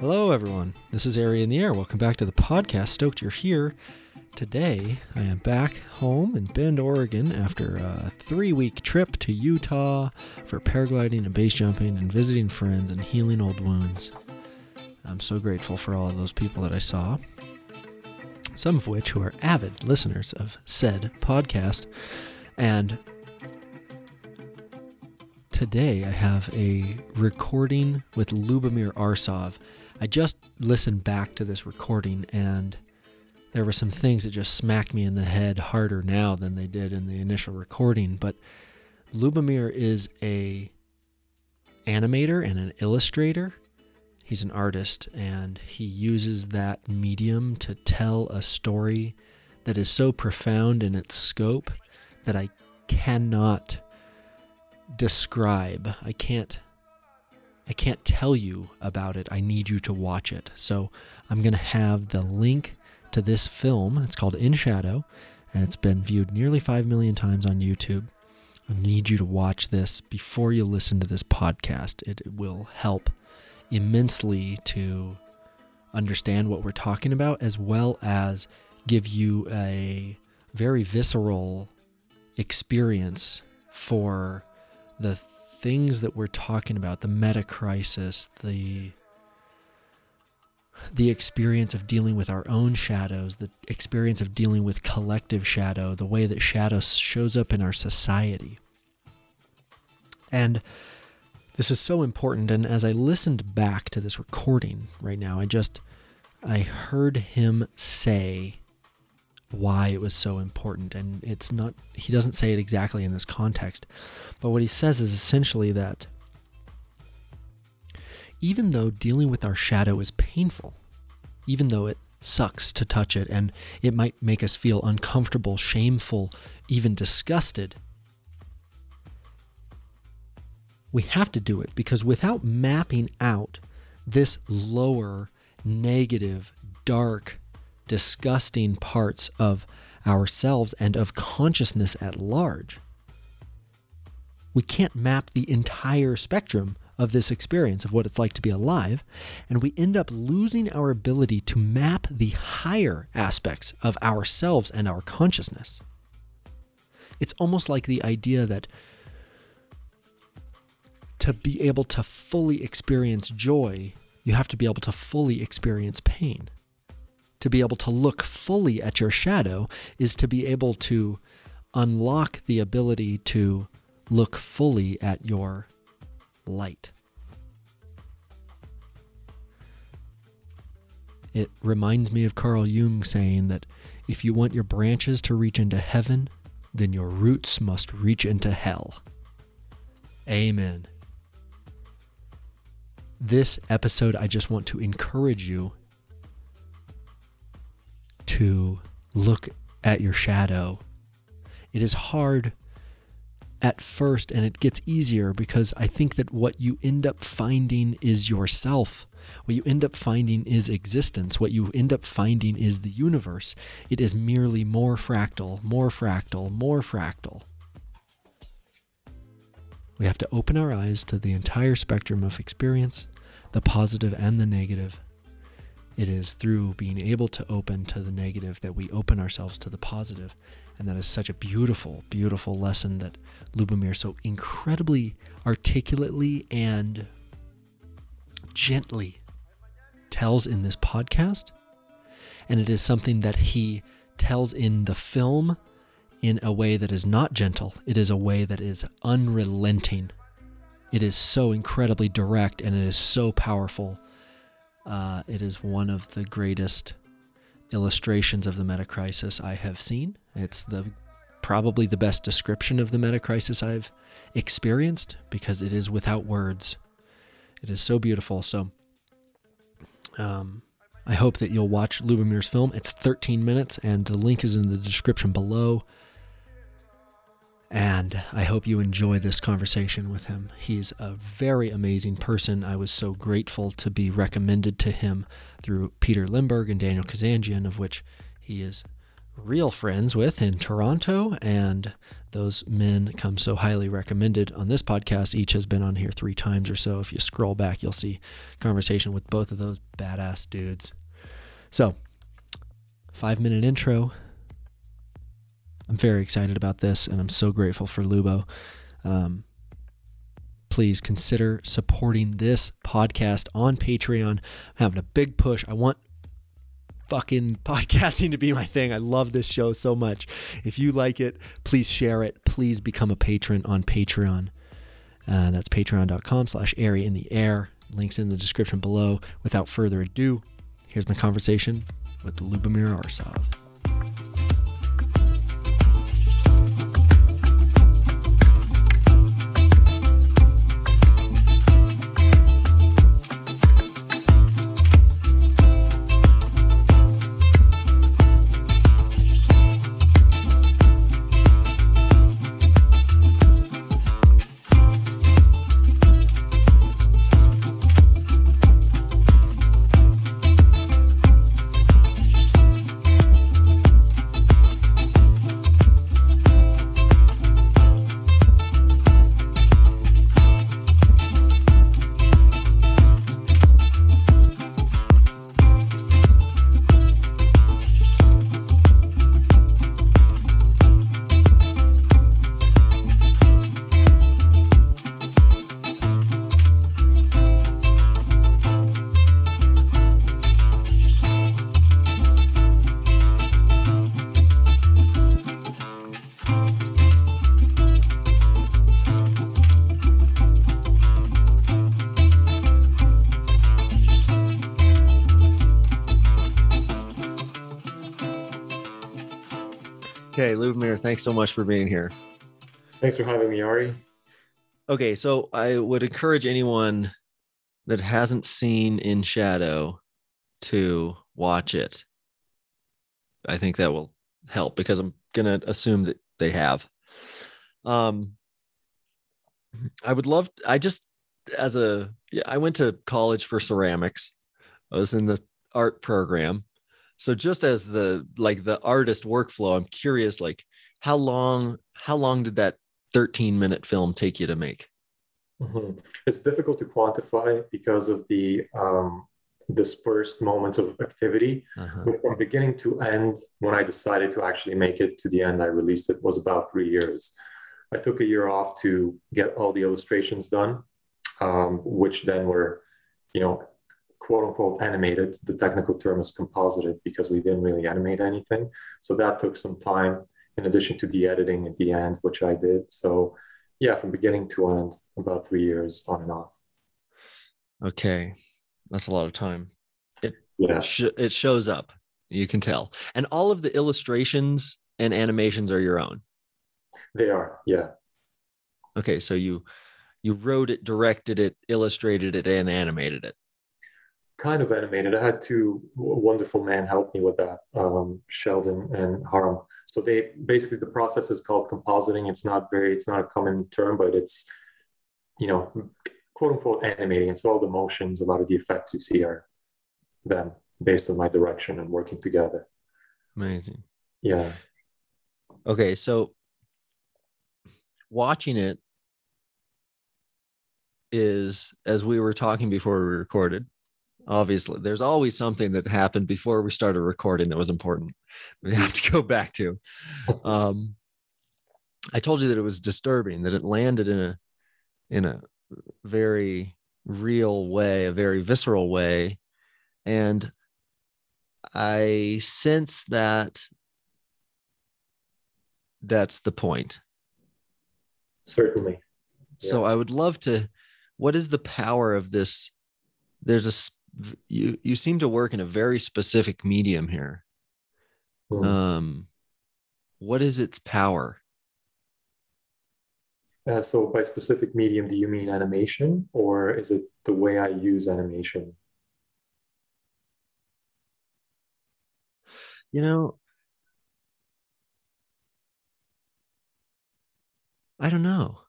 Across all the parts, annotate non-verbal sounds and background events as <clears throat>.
Hello, everyone. This is Ari in the Air. Welcome back to the podcast. Stoked you're here. Today, I am back home in Bend, Oregon after a three week trip to Utah for paragliding and base jumping and visiting friends and healing old wounds. I'm so grateful for all of those people that I saw, some of which who are avid listeners of said podcast. And today I have a recording with Lubomir Arsov. I just listened back to this recording and there were some things that just smacked me in the head harder now than they did in the initial recording. But Lubomir is a animator and an illustrator. He's an artist and he uses that medium to tell a story that is so profound in its scope that I cannot describe. I can't I can't tell you about it. I need you to watch it. So I'm going to have the link to this film. It's called In Shadow, and it's been viewed nearly 5 million times on YouTube. I need you to watch this before you listen to this podcast. It will help immensely to understand what we're talking about, as well as give you a very visceral experience for the things that we're talking about the meta crisis, the the experience of dealing with our own shadows, the experience of dealing with collective shadow, the way that shadow shows up in our society. And this is so important. And as I listened back to this recording right now, I just, I heard him say why it was so important. And it's not, he doesn't say it exactly in this context, but what he says is essentially that even though dealing with our shadow is painful, even though it sucks to touch it and it might make us feel uncomfortable, shameful, even disgusted, we have to do it because without mapping out this lower, negative, dark, disgusting parts of ourselves and of consciousness at large, we can't map the entire spectrum of this experience of what it's like to be alive, and we end up losing our ability to map the higher aspects of ourselves and our consciousness. It's almost like the idea that to be able to fully experience joy, you have to be able to fully experience pain. To be able to look fully at your shadow is to be able to unlock the ability to look fully at your light. It reminds me of Carl Jung saying that if you want your branches to reach into heaven, then your roots must reach into hell. Amen. This episode, I just want to encourage you to look at your shadow. It is hard at first and it gets easier because I think that what you end up finding is yourself. What you end up finding is existence. What you end up finding is the universe. It is merely more fractal, more fractal, more fractal. We have to open our eyes to the entire spectrum of experience, the positive and the negative. It is through being able to open to the negative that we open ourselves to the positive. And that is such a beautiful, beautiful lesson that Lubomir so incredibly articulately and gently tells in this podcast. And it is something that he tells in the film in a way that is not gentle. It is a way that is unrelenting. It is so incredibly direct and it is so powerful. Uh, it is one of the greatest illustrations of the meta crisis I have seen. It's the probably the best description of the meta crisis I've experienced because it is without words. It is so beautiful. So, um, I hope that you'll watch Lubomir's film. It's 13 minutes, and the link is in the description below. And I hope you enjoy this conversation with him. He's a very amazing person. I was so grateful to be recommended to him through Peter Limberg and Daniel Kazanjian, of which he is real friends with in Toronto, and those men come so highly recommended on this podcast. Each has been on here three times or so. If you scroll back, you'll see conversation with both of those badass dudes. So, five minute intro. I'm very excited about this, and I'm so grateful for Lubo. Um, please consider supporting this podcast on Patreon. I'm having a big push. I want fucking <laughs> podcasting to be my thing. I love this show so much. If you like it, please share it. Please become a patron on Patreon. Uh, that's patreon.com slash ari in the air. Links in the description below. Without further ado, here's my conversation with Lubomir Arsov. Thanks so much for being here. Thanks for having me, Ari. Okay, so I would encourage anyone that hasn't seen In Shadow to watch it. I think that will help because I'm gonna assume that they have. Um, I would love. I just as a yeah, I went to college for ceramics. I was in the art program, so just as the like the artist workflow i'm curious like how long how long did that 13 minute film take you to make mm-hmm. it's difficult to quantify because of the um, dispersed moments of activity uh-huh. but from beginning to end when i decided to actually make it to the end i released it was about three years i took a year off to get all the illustrations done um, which then were you know quote unquote animated. The technical term is composited because we didn't really animate anything. So that took some time in addition to the editing at the end, which I did. So yeah, from beginning to end, about three years on and off. Okay. That's a lot of time. It, yeah. Sh- it shows up. You can tell. And all of the illustrations and animations are your own. They are. Yeah. Okay. So you, you wrote it, directed it, illustrated it, and animated it kind of animated. I had two wonderful men help me with that, um, Sheldon and Haram. So they basically the process is called compositing. It's not very, it's not a common term, but it's you know, quote unquote animating. It's all the motions, a lot of the effects you see are them based on my direction and working together. Amazing. Yeah. Okay, so watching it is as we were talking before we recorded obviously there's always something that happened before we started recording that was important <laughs> we have to go back to. Um, i told you that it was disturbing that it landed in a in a very real way a very visceral way. And i sense that that's the point. Certainly. So i would love to what is the power of this? There's a you you seem to work in a very specific medium here. Hmm. Um, what is its power? Uh, so, by specific medium, do you mean animation, or is it the way I use animation? You know, I don't know.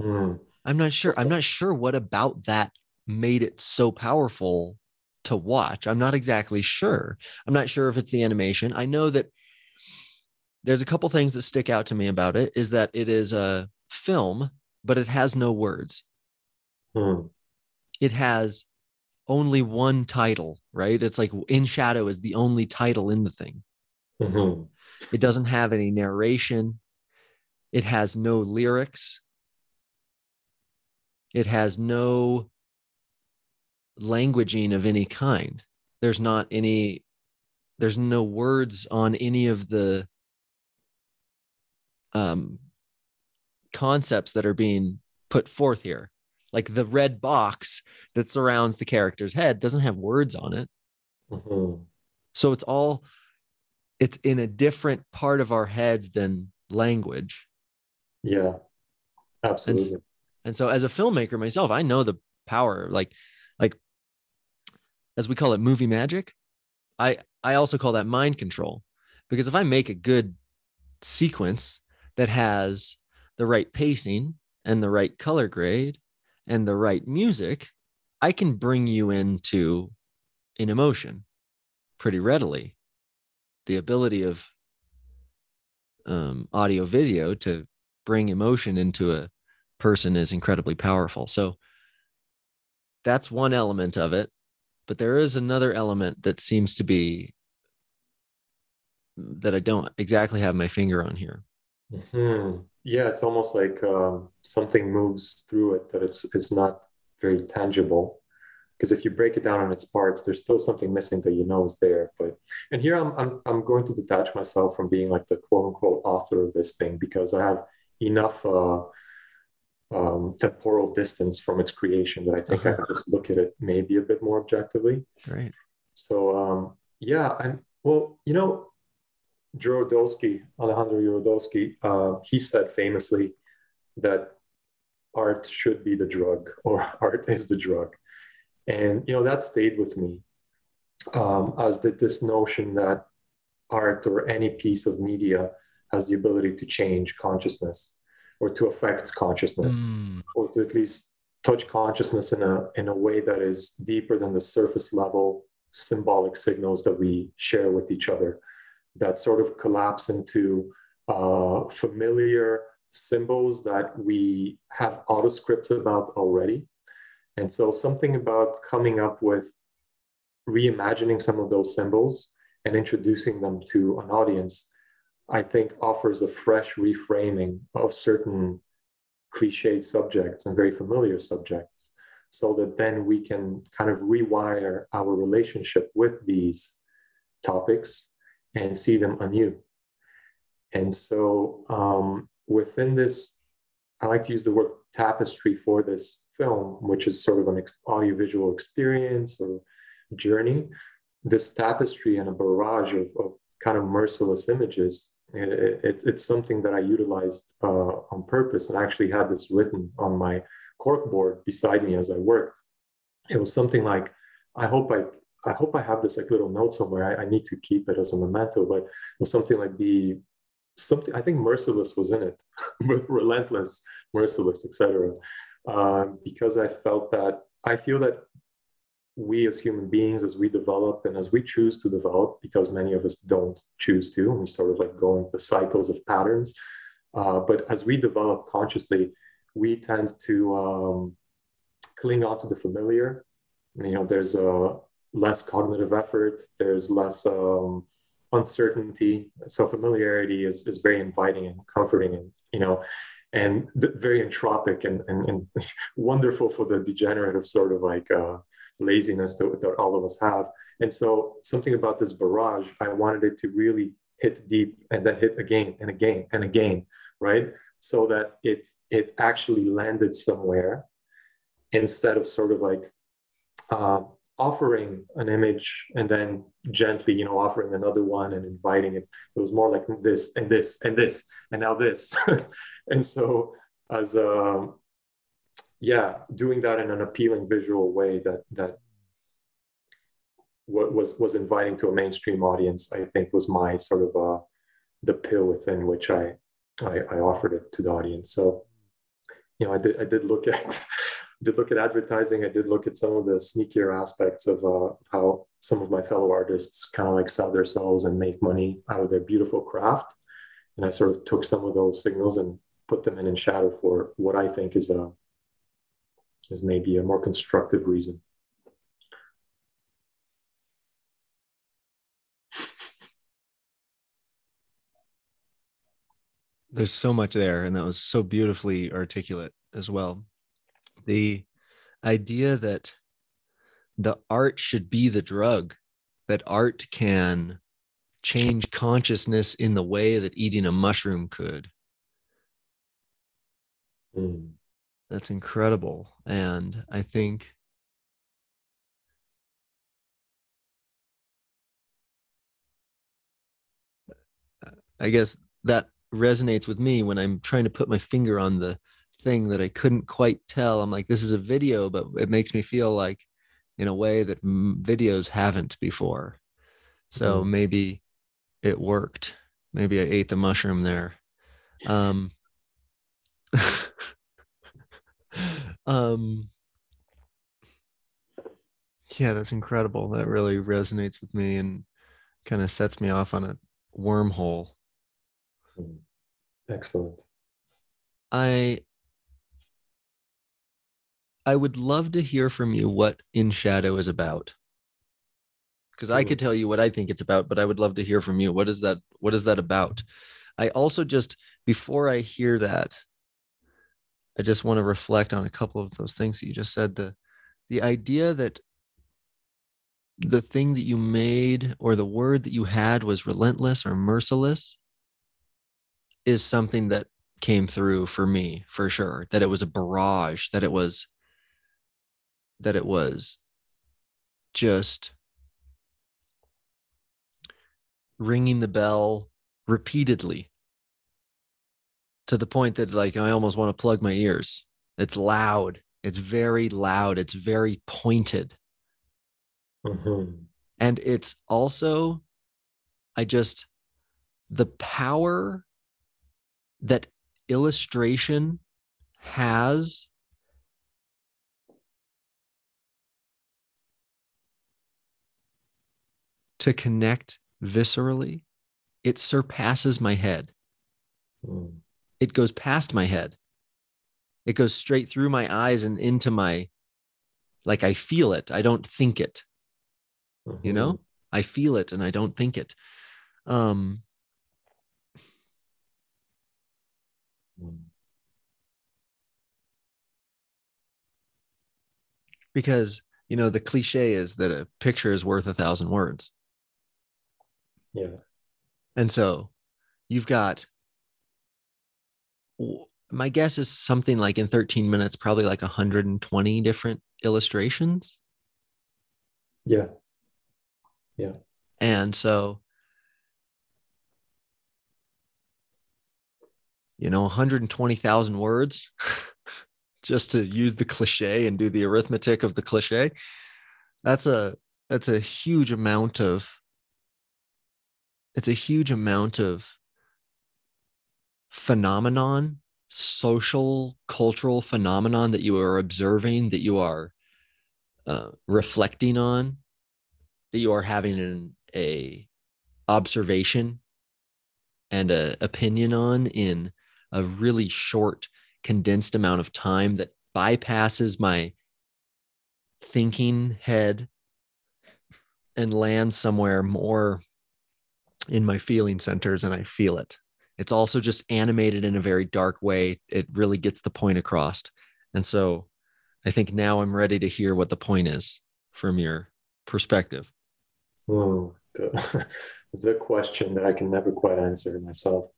Hmm. I'm not sure. I'm not sure what about that made it so powerful to watch. I'm not exactly sure. I'm not sure if it's the animation. I know that there's a couple things that stick out to me about it is that it is a film, but it has no words. Hmm. It has only one title, right? It's like In Shadow is the only title in the thing. Mm-hmm. It doesn't have any narration. It has no lyrics. It has no languaging of any kind. There's not any, there's no words on any of the um, concepts that are being put forth here. Like the red box that surrounds the character's head doesn't have words on it. Mm-hmm. So it's all, it's in a different part of our heads than language. Yeah, absolutely. And, and so as a filmmaker myself, I know the power, like, like as we call it movie magic. I, I also call that mind control because if I make a good sequence that has the right pacing and the right color grade and the right music, I can bring you into an emotion pretty readily. The ability of um, audio video to bring emotion into a person is incredibly powerful. So that's one element of it. But there is another element that seems to be that I don't exactly have my finger on here. Mm-hmm. Yeah, it's almost like um, something moves through it that it's it's not very tangible. Because if you break it down on its parts, there's still something missing that you know is there. But and here I'm I'm I'm going to detach myself from being like the quote unquote author of this thing because I have enough uh, um, temporal distance from its creation that I think uh-huh. I can just look at it maybe a bit more objectively. Right. So um, yeah, I'm well. You know, Jodorowsky, Alejandro Jodorowsky, uh, he said famously that art should be the drug <laughs> or art is the drug. And, you know, that stayed with me um, as did this notion that art or any piece of media has the ability to change consciousness or to affect consciousness mm. or to at least touch consciousness in a, in a way that is deeper than the surface level symbolic signals that we share with each other that sort of collapse into uh, familiar symbols that we have auto scripts about already. And so, something about coming up with reimagining some of those symbols and introducing them to an audience, I think offers a fresh reframing of certain cliched subjects and very familiar subjects, so that then we can kind of rewire our relationship with these topics and see them anew. And so um, within this, I like to use the word tapestry for this film, which is sort of an ex- audiovisual experience or journey. This tapestry and a barrage of, of kind of merciless images. It, it, it's something that I utilized uh, on purpose and I actually had this written on my corkboard beside me as I worked. It was something like, I hope I I hope I have this like little note somewhere. I, I need to keep it as a memento, but it was something like the something I think merciless was in it, <laughs> relentless, merciless, etc. Uh, because I felt that I feel that we as human beings, as we develop and as we choose to develop, because many of us don't choose to, and we sort of like go into the cycles of patterns. Uh, but as we develop consciously, we tend to um, cling on to the familiar. You know, there's a less cognitive effort. There's less um, uncertainty. So familiarity is, is very inviting and comforting, and you know, and th- very entropic and, and, and <laughs> wonderful for the degenerative sort of like uh, laziness that, that all of us have. And so something about this barrage, I wanted it to really hit deep and then hit again and again and again, right? So that it it actually landed somewhere instead of sort of like um, offering an image and then gently you know offering another one and inviting it it was more like this and this and this and now this <laughs> and so as um yeah doing that in an appealing visual way that that what was was inviting to a mainstream audience i think was my sort of uh the pill within which i i, I offered it to the audience so you know i did i did look at <laughs> did look at advertising. I did look at some of the sneakier aspects of uh, how some of my fellow artists kind of like sell their souls and make money out of their beautiful craft. and I sort of took some of those signals and put them in in shadow for what I think is a is maybe a more constructive reason. There's so much there, and that was so beautifully articulate as well. The idea that the art should be the drug, that art can change consciousness in the way that eating a mushroom could. Mm. That's incredible. And I think I guess that resonates with me when I'm trying to put my finger on the thing that I couldn't quite tell. I'm like, this is a video, but it makes me feel like in a way that videos haven't before. So mm. maybe it worked. Maybe I ate the mushroom there. Um, <laughs> <laughs> um, yeah, that's incredible. That really resonates with me and kind of sets me off on a wormhole. Hmm. Excellent. I I would love to hear from you what In Shadow is about because I could tell you what I think it's about, but I would love to hear from you. What is that? What is that about? I also just before I hear that, I just want to reflect on a couple of those things that you just said. The the idea that the thing that you made or the word that you had was relentless or merciless is something that came through for me for sure that it was a barrage that it was that it was just ringing the bell repeatedly to the point that like I almost want to plug my ears. It's loud. It's very loud. It's very pointed. Mm-hmm. And it's also, I just, the power that illustration has to connect viscerally, it surpasses my head. Mm. It goes past my head. It goes straight through my eyes and into my, like I feel it. I don't think it. Mm-hmm. You know, I feel it and I don't think it. Um, because you know the cliche is that a picture is worth a thousand words yeah. And so you've got, my guess is something like in 13 minutes, probably like 120 different illustrations. Yeah. Yeah. And so, you know, 120,000 words, <laughs> just to use the cliche and do the arithmetic of the cliche. That's a, that's a huge amount of it's a huge amount of phenomenon social cultural phenomenon that you are observing that you are uh, reflecting on that you are having an a observation and a opinion on in a really short condensed amount of time that bypasses my thinking head and lands somewhere more in my feeling centers and I feel it. It's also just animated in a very dark way. It really gets the point across. And so I think now I'm ready to hear what the point is from your perspective. Oh, the, <laughs> the question that I can never quite answer myself.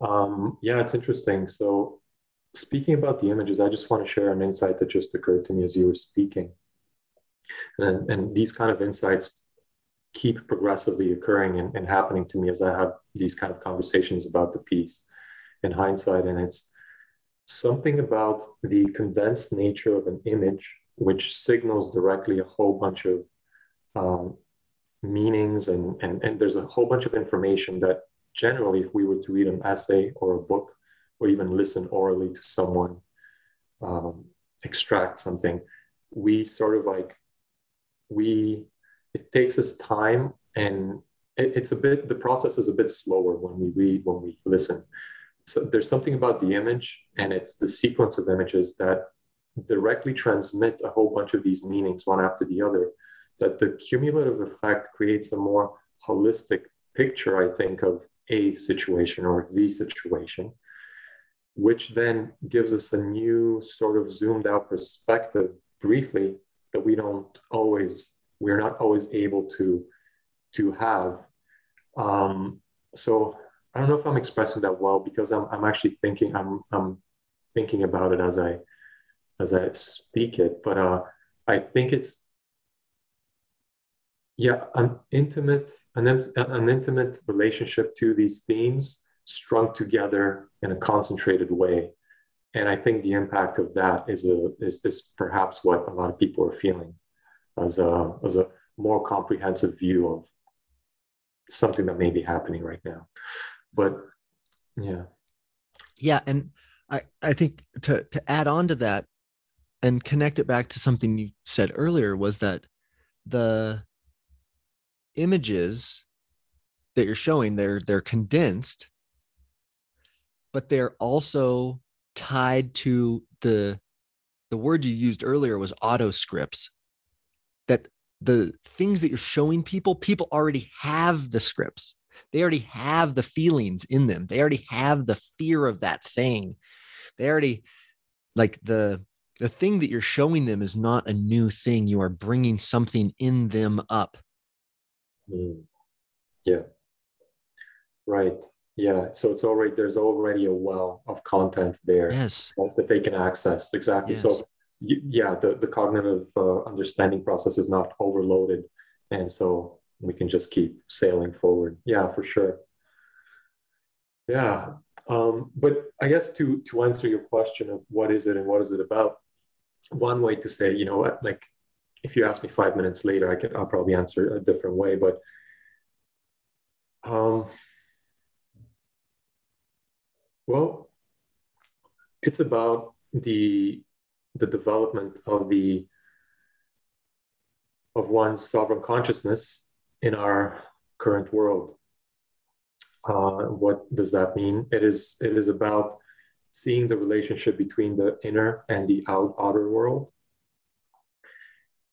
Um, yeah, it's interesting. So, speaking about the images, I just want to share an insight that just occurred to me as you were speaking. And, and these kind of insights keep progressively occurring and, and happening to me as I have these kind of conversations about the piece in hindsight. And it's something about the condensed nature of an image, which signals directly a whole bunch of um, meanings and, and, and there's a whole bunch of information that generally, if we were to read an essay or a book or even listen orally to someone um, extract something, we sort of like, we it takes us time and it, it's a bit the process is a bit slower when we read when we listen. So there's something about the image and it's the sequence of images that directly transmit a whole bunch of these meanings one after the other that the cumulative effect creates a more holistic picture i think of a situation or the situation which then gives us a new sort of zoomed out perspective briefly that we don't always we're not always able to to have um, so i don't know if i'm expressing that well because i'm, I'm actually thinking I'm, I'm thinking about it as i as i speak it but uh, i think it's yeah an intimate an, an intimate relationship to these themes strung together in a concentrated way. And I think the impact of that is a is, is perhaps what a lot of people are feeling as a as a more comprehensive view of something that may be happening right now. But yeah. Yeah. And I, I think to to add on to that and connect it back to something you said earlier was that the images that you're showing they're they're condensed but they're also tied to the the word you used earlier was auto scripts that the things that you're showing people people already have the scripts they already have the feelings in them they already have the fear of that thing they already like the the thing that you're showing them is not a new thing you are bringing something in them up mm. yeah right yeah, so it's already there's already a well of content there yes. that they can access. Exactly. Yes. So yeah, the, the cognitive uh, understanding process is not overloaded, and so we can just keep sailing forward. Yeah, for sure. Yeah, um, but I guess to to answer your question of what is it and what is it about, one way to say, you know, like if you ask me five minutes later, I can I'll probably answer a different way, but um well, it's about the the development of the of one's sovereign consciousness in our current world. Uh, what does that mean? It is it is about seeing the relationship between the inner and the out, outer world,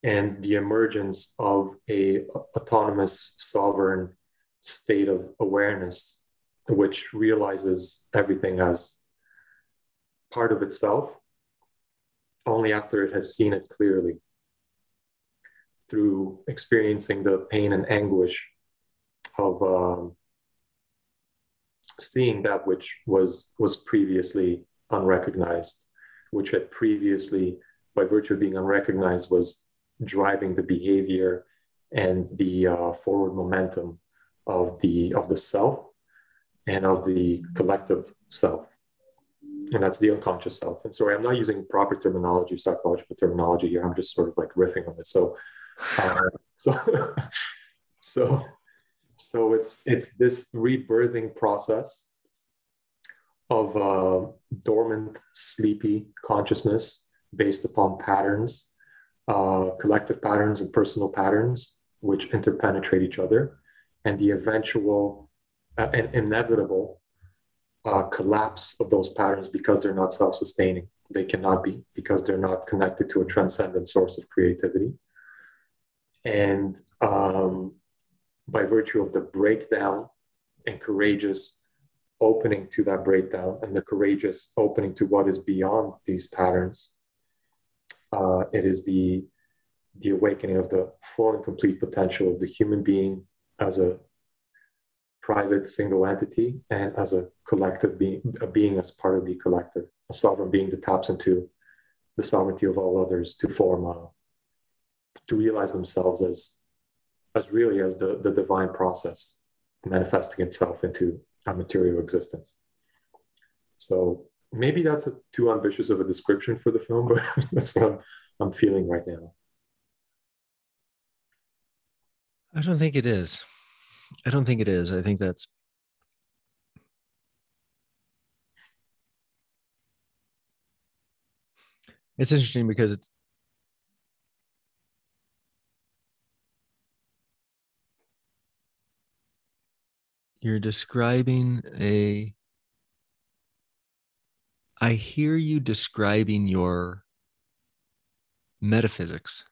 and the emergence of a autonomous sovereign state of awareness which realizes everything as part of itself only after it has seen it clearly through experiencing the pain and anguish of um, seeing that which was was previously unrecognized which had previously by virtue of being unrecognized was driving the behavior and the uh, forward momentum of the of the self and of the collective self. And that's the unconscious self. And sorry, I'm not using proper terminology, psychological terminology here. I'm just sort of like riffing on this. So, uh, <laughs> so, so, so it's it's this rebirthing process of uh, dormant, sleepy consciousness based upon patterns, uh, collective patterns and personal patterns, which interpenetrate each other, and the eventual uh, an inevitable uh, collapse of those patterns because they're not self sustaining. They cannot be because they're not connected to a transcendent source of creativity. And um, by virtue of the breakdown and courageous opening to that breakdown and the courageous opening to what is beyond these patterns, uh, it is the the awakening of the full and complete potential of the human being as a private single entity and as a collective being, a being as part of the collective, a sovereign being that taps into the sovereignty of all others to form a, to realize themselves as as really as the, the divine process manifesting itself into a material existence. So maybe that's a, too ambitious of a description for the film, <laughs> but that's what I'm, I'm feeling right now. I don't think it is. I don't think it is. I think that's it's interesting because it's you're describing a I hear you describing your metaphysics.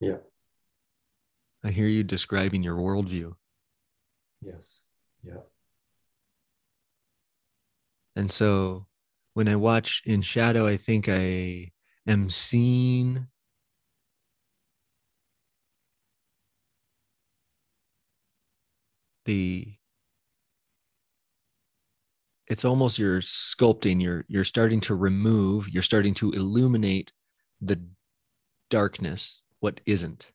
Yeah. I hear you describing your worldview. Yes. Yeah. And so when I watch in shadow, I think I am seen. the it's almost you're sculpting you're you're starting to remove you're starting to illuminate the darkness what isn't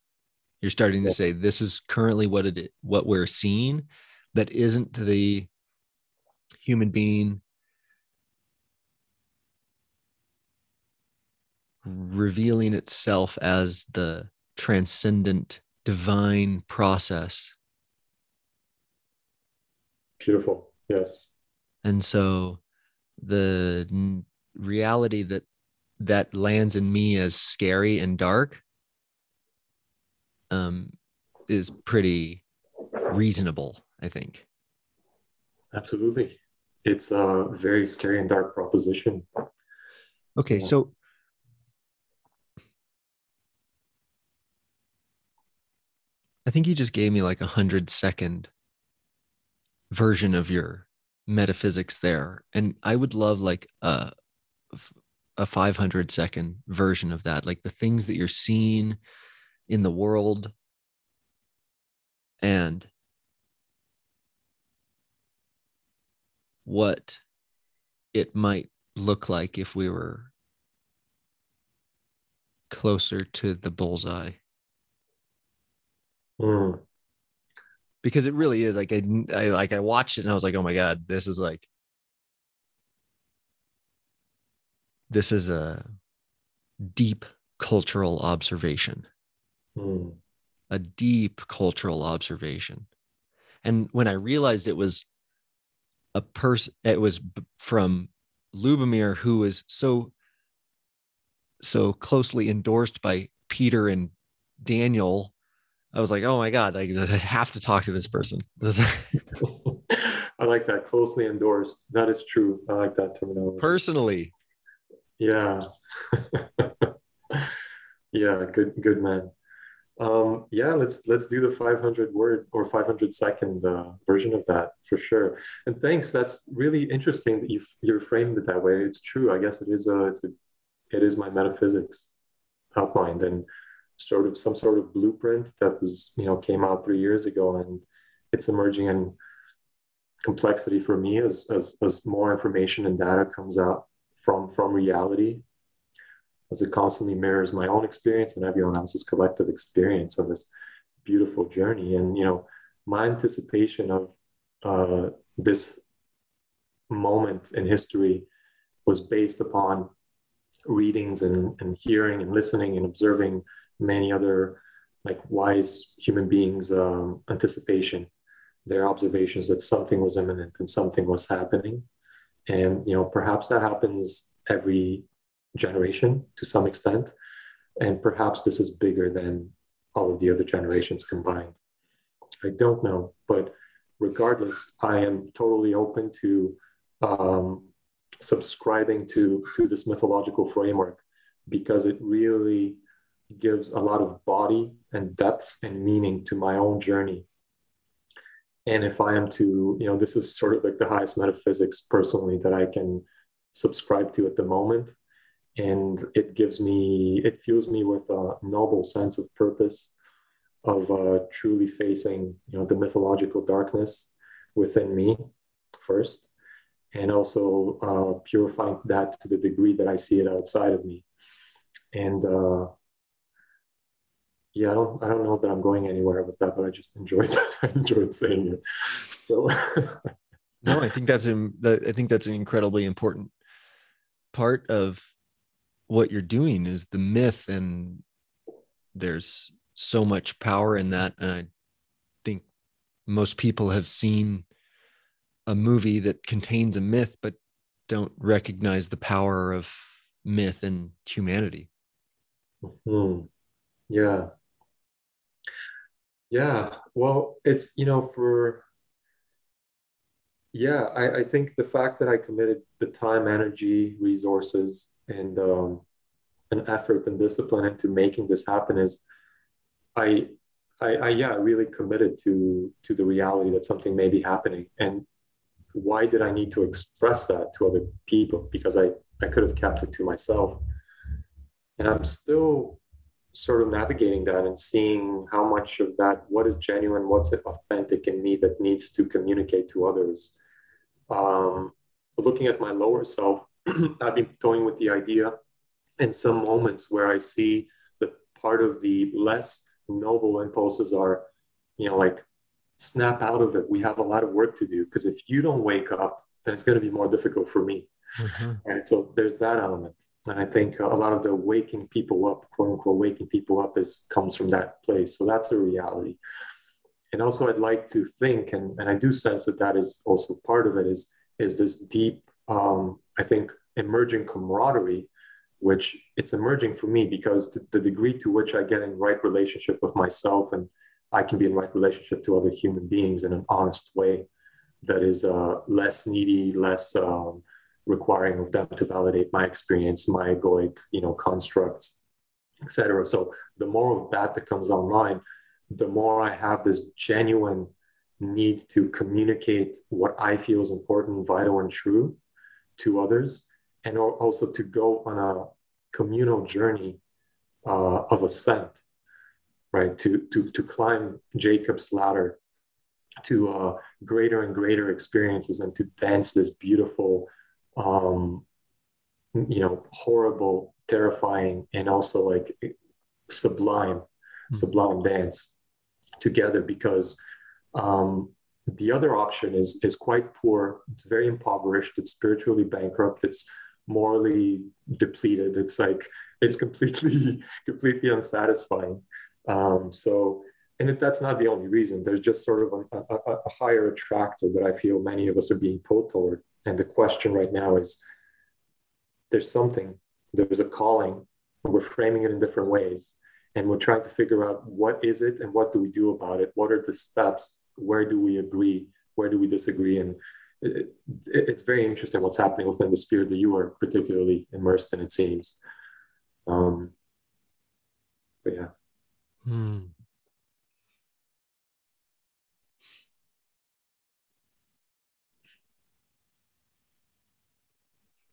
you're starting to say this is currently what it what we're seeing that isn't the human being revealing itself as the transcendent divine process beautiful yes and so the reality that that lands in me as scary and dark um, is pretty reasonable, I think. Absolutely. It's a very scary and dark proposition. Okay, so I think you just gave me like a hundred second version of your metaphysics there and i would love like a a 500 second version of that like the things that you're seeing in the world and what it might look like if we were closer to the bullseye. Mm because it really is like I, I like I watched it and I was like, oh my god, this is like this is a deep cultural observation. Mm. A deep cultural observation. And when I realized it was a person, it was from Lubomir, who was so so closely endorsed by Peter and Daniel I was like, oh my God, like <laughs> I have to talk to this person. <laughs> I like that closely endorsed. That is true. I like that terminology. Personally. Yeah. <laughs> yeah, good good man. Um, yeah, let's let's do the 500 word or 500 second uh, version of that for sure. And thanks. That's really interesting that you you framed it that way. It's true. I guess it is a it's a it is my metaphysics outlined and sort of some sort of blueprint that was you know came out three years ago and it's emerging in complexity for me as, as as more information and data comes out from from reality. As it constantly mirrors my own experience and everyone else's collective experience on this beautiful journey. And you know my anticipation of uh, this moment in history was based upon readings and, and hearing and listening and observing many other like wise human beings um, anticipation their observations that something was imminent and something was happening. And you know perhaps that happens every generation to some extent and perhaps this is bigger than all of the other generations combined. I don't know but regardless i am totally open to um, subscribing to to this mythological framework because it really gives a lot of body and depth and meaning to my own journey. And if I am to, you know, this is sort of like the highest metaphysics personally that I can subscribe to at the moment. And it gives me, it fuels me with a noble sense of purpose of uh, truly facing, you know, the mythological darkness within me first, and also uh, purifying that to the degree that I see it outside of me. And uh, yeah, I don't, I don't know that I'm going anywhere with that, but I just enjoyed <laughs> that. I enjoyed saying it. So, <laughs> no, I think that's I think that's an incredibly important part of what you're doing is the myth, and there's so much power in that. And I think most people have seen a movie that contains a myth, but don't recognize the power of myth and humanity. Mm-hmm. Yeah, yeah, well, it's you know for yeah, I, I think the fact that I committed the time, energy, resources, and um, an effort and discipline into making this happen is I, I, I yeah, really committed to to the reality that something may be happening. And why did I need to express that to other people? Because I, I could have kept it to myself. And I'm still sort of navigating that and seeing how much of that, what is genuine, what's authentic in me that needs to communicate to others. Um, looking at my lower self, <clears throat> I've been toying with the idea in some moments where I see that part of the less noble impulses are, you know, like snap out of it. We have a lot of work to do because if you don't wake up, then it's going to be more difficult for me. Mm-hmm. And so there's that element. And I think a lot of the waking people up, quote unquote, waking people up is comes from that place. So that's a reality. And also I'd like to think, and, and I do sense that that is also part of it is, is this deep, um, I think, emerging camaraderie which it's emerging for me because the, the degree to which I get in right relationship with myself and I can be in right relationship to other human beings in an honest way that is uh, less needy, less um, requiring of them to validate my experience, my egoic, you know, constructs, etc. So the more of that that comes online, the more I have this genuine need to communicate what I feel is important, vital, and true to others and also to go on a communal journey uh, of ascent, right? To, to, to climb Jacob's ladder to uh, greater and greater experiences and to dance this beautiful, um, you know, horrible, terrifying, and also like sublime, mm-hmm. sublime dance together because um, the other option is is quite poor. It's very impoverished. It's spiritually bankrupt. It's morally depleted. It's like it's completely <laughs> completely unsatisfying. Um, so, and that's not the only reason. There's just sort of a, a, a higher attractor that I feel many of us are being pulled toward. And the question right now is, there's something, there's a calling. We're framing it in different ways, and we're trying to figure out what is it and what do we do about it. What are the steps? Where do we agree? Where do we disagree? And it, it's very interesting what's happening within the sphere that you are particularly immersed in, it seems. Um, but yeah. Hmm.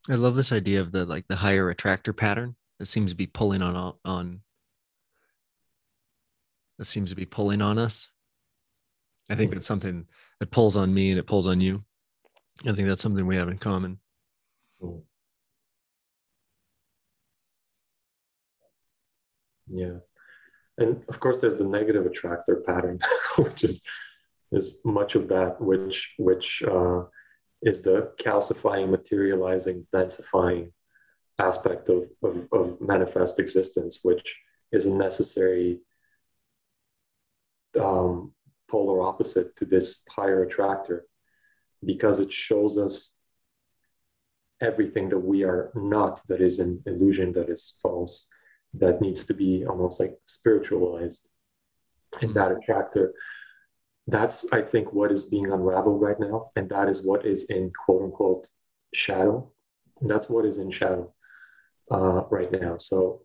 I love this idea of the like the higher attractor pattern that seems to be pulling on on that seems to be pulling on us. I think that's something that pulls on me and it pulls on you. I think that's something we have in common. Cool. Yeah. And of course there's the negative attractor pattern, <laughs> which is is much of that which which uh, is the calcifying, materializing, densifying aspect of, of, of manifest existence, which is a necessary um, polar opposite to this higher attractor because it shows us everything that we are not, that is an illusion, that is false, that needs to be almost like spiritualized. And that attractor, that's, I think, what is being unraveled right now. And that is what is in quote unquote shadow. That's what is in shadow uh, right now. So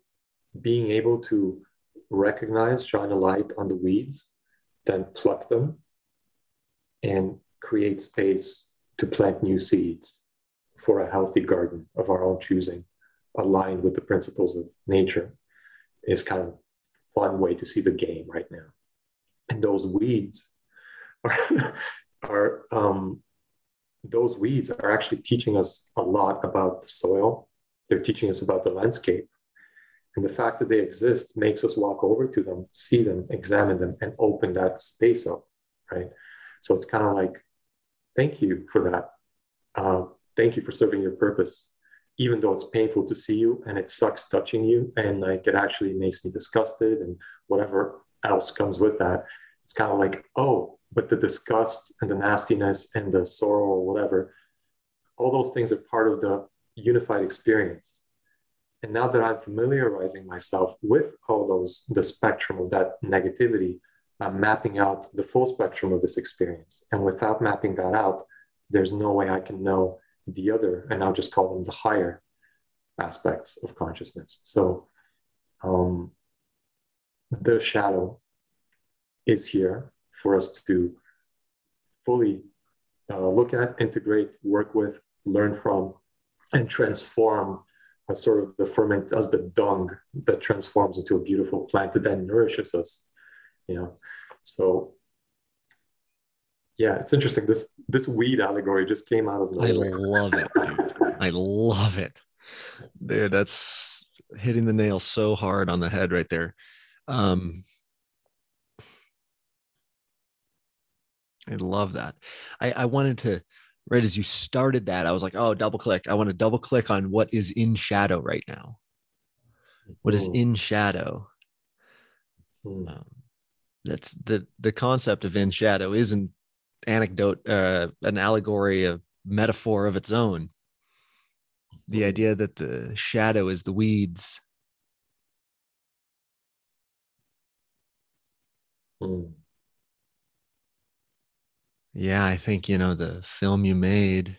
being able to recognize, shine a light on the weeds, then pluck them and create space to plant new seeds for a healthy garden of our own choosing, aligned with the principles of nature, is kind of one way to see the game right now. And those weeds are, <laughs> are um, those weeds are actually teaching us a lot about the soil. They're teaching us about the landscape. And the fact that they exist makes us walk over to them, see them, examine them, and open that space up, right? So it's kind of like thank you for that. Uh, thank you for serving your purpose. Even though it's painful to see you and it sucks touching you, and like it actually makes me disgusted and whatever else comes with that, it's kind of like, oh, but the disgust and the nastiness and the sorrow or whatever, all those things are part of the unified experience. And now that I'm familiarizing myself with all those, the spectrum of that negativity, I'm mapping out the full spectrum of this experience. And without mapping that out, there's no way I can know the other, and I'll just call them the higher aspects of consciousness. So um, the shadow is here for us to fully uh, look at, integrate, work with, learn from, and transform as sort of the ferment as the dung that transforms into a beautiful plant that then nourishes us. You know, so yeah, it's interesting. This this weed allegory just came out of nowhere. I love it, dude. I love it, dude. That's hitting the nail so hard on the head right there. Um, I love that. I, I wanted to, right as you started that, I was like, oh, double click. I want to double click on what is in shadow right now. What is in shadow? Um, that's the the concept of in shadow is an anecdote, uh, an allegory, a metaphor of its own. The idea that the shadow is the weeds. Mm. Yeah, I think, you know, the film you made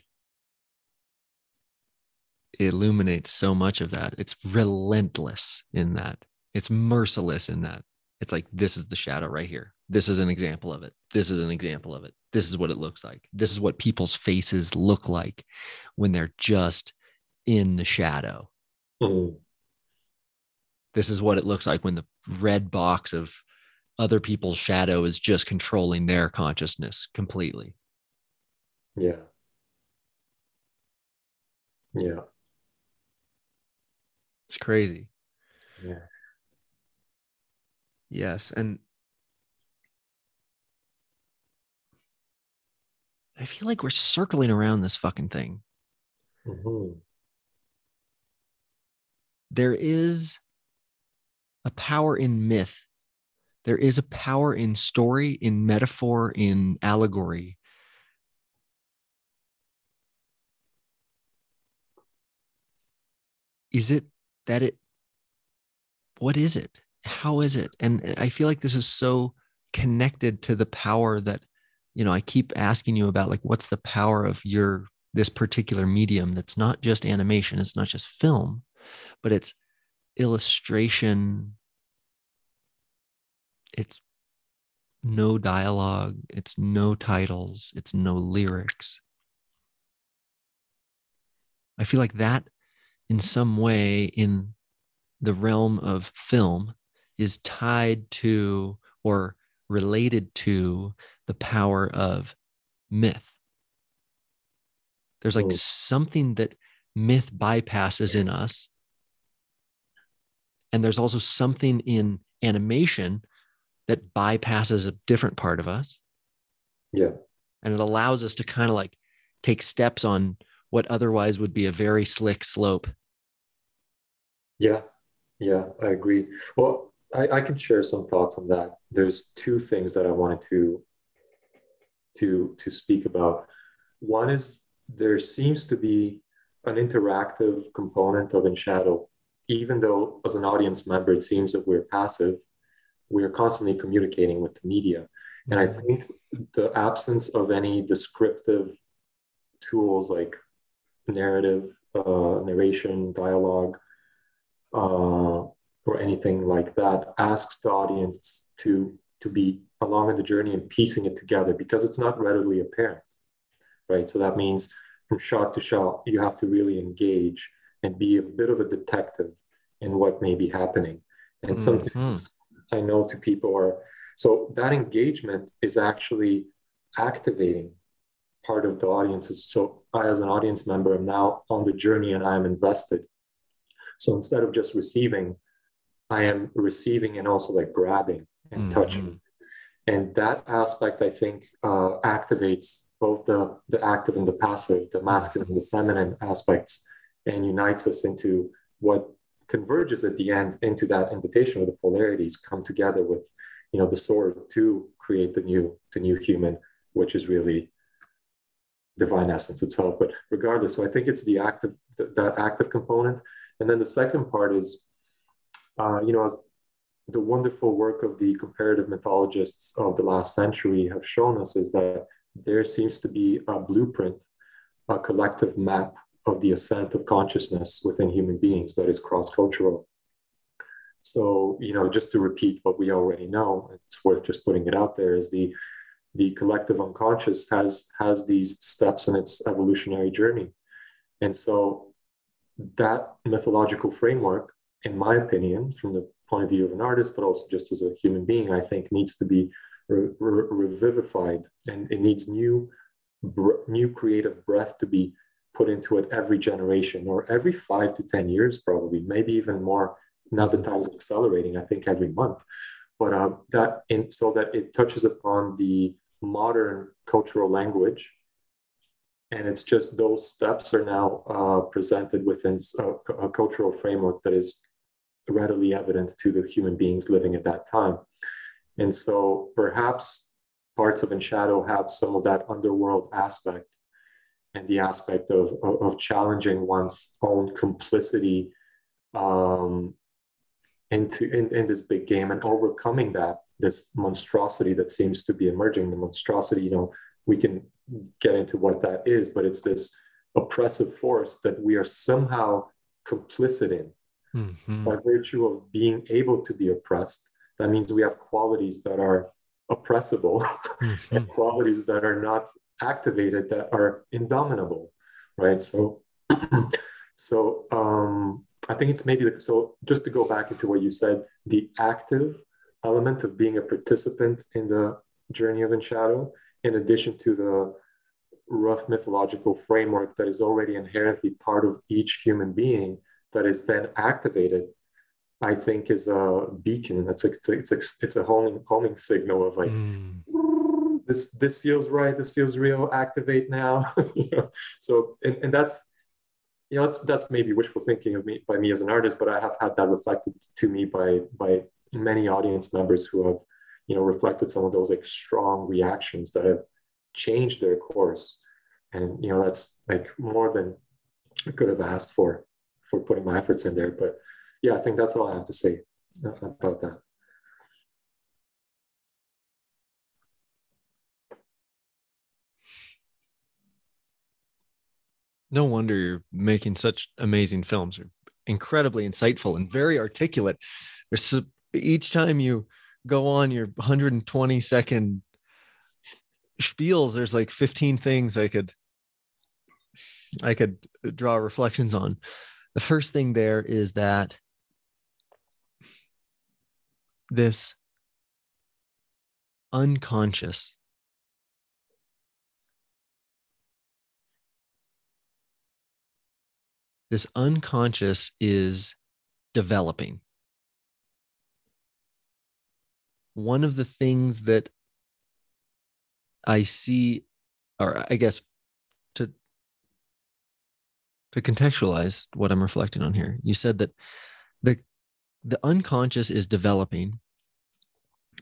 illuminates so much of that. It's relentless in that, it's merciless in that. It's like, this is the shadow right here. This is an example of it. This is an example of it. This is what it looks like. This is what people's faces look like when they're just in the shadow. Mm-hmm. This is what it looks like when the red box of other people's shadow is just controlling their consciousness completely. Yeah. Yeah. It's crazy. Yeah. Yes. And I feel like we're circling around this fucking thing. Mm-hmm. There is a power in myth there is a power in story, in metaphor, in allegory. Is it that it, what is it? How is it? And I feel like this is so connected to the power that, you know, I keep asking you about like, what's the power of your, this particular medium that's not just animation, it's not just film, but it's illustration, it's no dialogue, it's no titles, it's no lyrics. I feel like that, in some way, in the realm of film, is tied to or related to the power of myth. There's like oh. something that myth bypasses in us. And there's also something in animation that bypasses a different part of us. Yeah. And it allows us to kind of like take steps on what otherwise would be a very slick slope. Yeah. Yeah, I agree. Well, I, I can share some thoughts on that. There's two things that I wanted to to to speak about. One is there seems to be an interactive component of in shadow, even though as an audience member it seems that we're passive we are constantly communicating with the media. And I mm-hmm. think the absence of any descriptive tools like narrative, uh, narration, dialogue, uh, or anything like that asks the audience to to be along in the journey and piecing it together because it's not readily apparent, right? So that means from shot to shot, you have to really engage and be a bit of a detective in what may be happening. And mm-hmm. sometimes I know to people are so that engagement is actually activating part of the audiences. So I, as an audience member, am now on the journey and I am invested. So instead of just receiving, I am receiving and also like grabbing and mm-hmm. touching. And that aspect, I think, uh, activates both the, the active and the passive, the masculine and the feminine aspects, and unites us into what converges at the end into that invitation where the polarities come together with you know the sword to create the new the new human which is really divine essence itself. But regardless so i think it's the active that active component. And then the second part is uh, you know the wonderful work of the comparative mythologists of the last century have shown us is that there seems to be a blueprint, a collective map of the ascent of consciousness within human beings that is cross cultural. So, you know, just to repeat what we already know, it's worth just putting it out there is the the collective unconscious has has these steps in its evolutionary journey. And so that mythological framework, in my opinion, from the point of view of an artist, but also just as a human being, I think needs to be re- re- revivified and it needs new, br- new creative breath to be put into it every generation or every five to 10 years, probably, maybe even more. Now the time is accelerating, I think every month. But uh, that in, so that it touches upon the modern cultural language and it's just those steps are now uh, presented within a, a, cultural framework that is readily evident to the human beings living at that time and so perhaps parts of in shadow have some of that underworld aspect and the aspect of, of, of challenging one's own complicity um, into in, in this big game and overcoming that this monstrosity that seems to be emerging the monstrosity you know we can get into what that is, but it's this oppressive force that we are somehow complicit in mm-hmm. by virtue of being able to be oppressed. That means we have qualities that are oppressible <laughs> mm-hmm. and qualities that are not activated that are indomitable, right? So, <clears throat> so um, I think it's maybe so. Just to go back into what you said, the active element of being a participant in the journey of in shadow in addition to the rough mythological framework that is already inherently part of each human being that is then activated i think is a beacon it's a, it's a, it's a, it's a homing, homing signal of like mm. This this feels right this feels real activate now <laughs> so and, and that's you know that's that's maybe wishful thinking of me by me as an artist but i have had that reflected to me by by many audience members who have you know, reflected some of those like strong reactions that have changed their course. And, you know, that's like more than I could have asked for, for putting my efforts in there. But yeah, I think that's all I have to say uh, about that. No wonder you're making such amazing films. You're incredibly insightful and very articulate. There's each time you go on your 120 second spiels there's like 15 things i could i could draw reflections on the first thing there is that this unconscious this unconscious is developing. One of the things that I see, or I guess to to contextualize what I'm reflecting on here, you said that the the unconscious is developing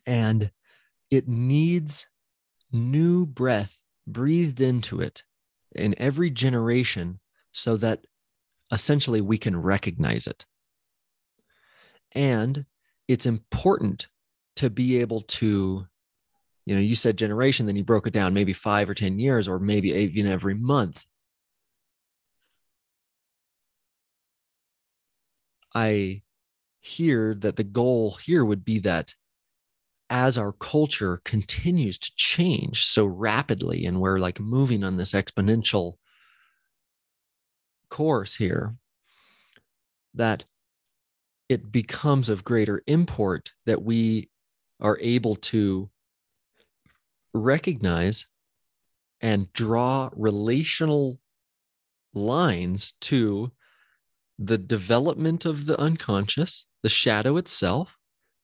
and it needs new breath breathed into it in every generation so that essentially we can recognize it. And it's important to be able to you know you said generation then you broke it down maybe five or ten years or maybe even every month i hear that the goal here would be that as our culture continues to change so rapidly and we're like moving on this exponential course here that it becomes of greater import that we are able to recognize and draw relational lines to the development of the unconscious, the shadow itself,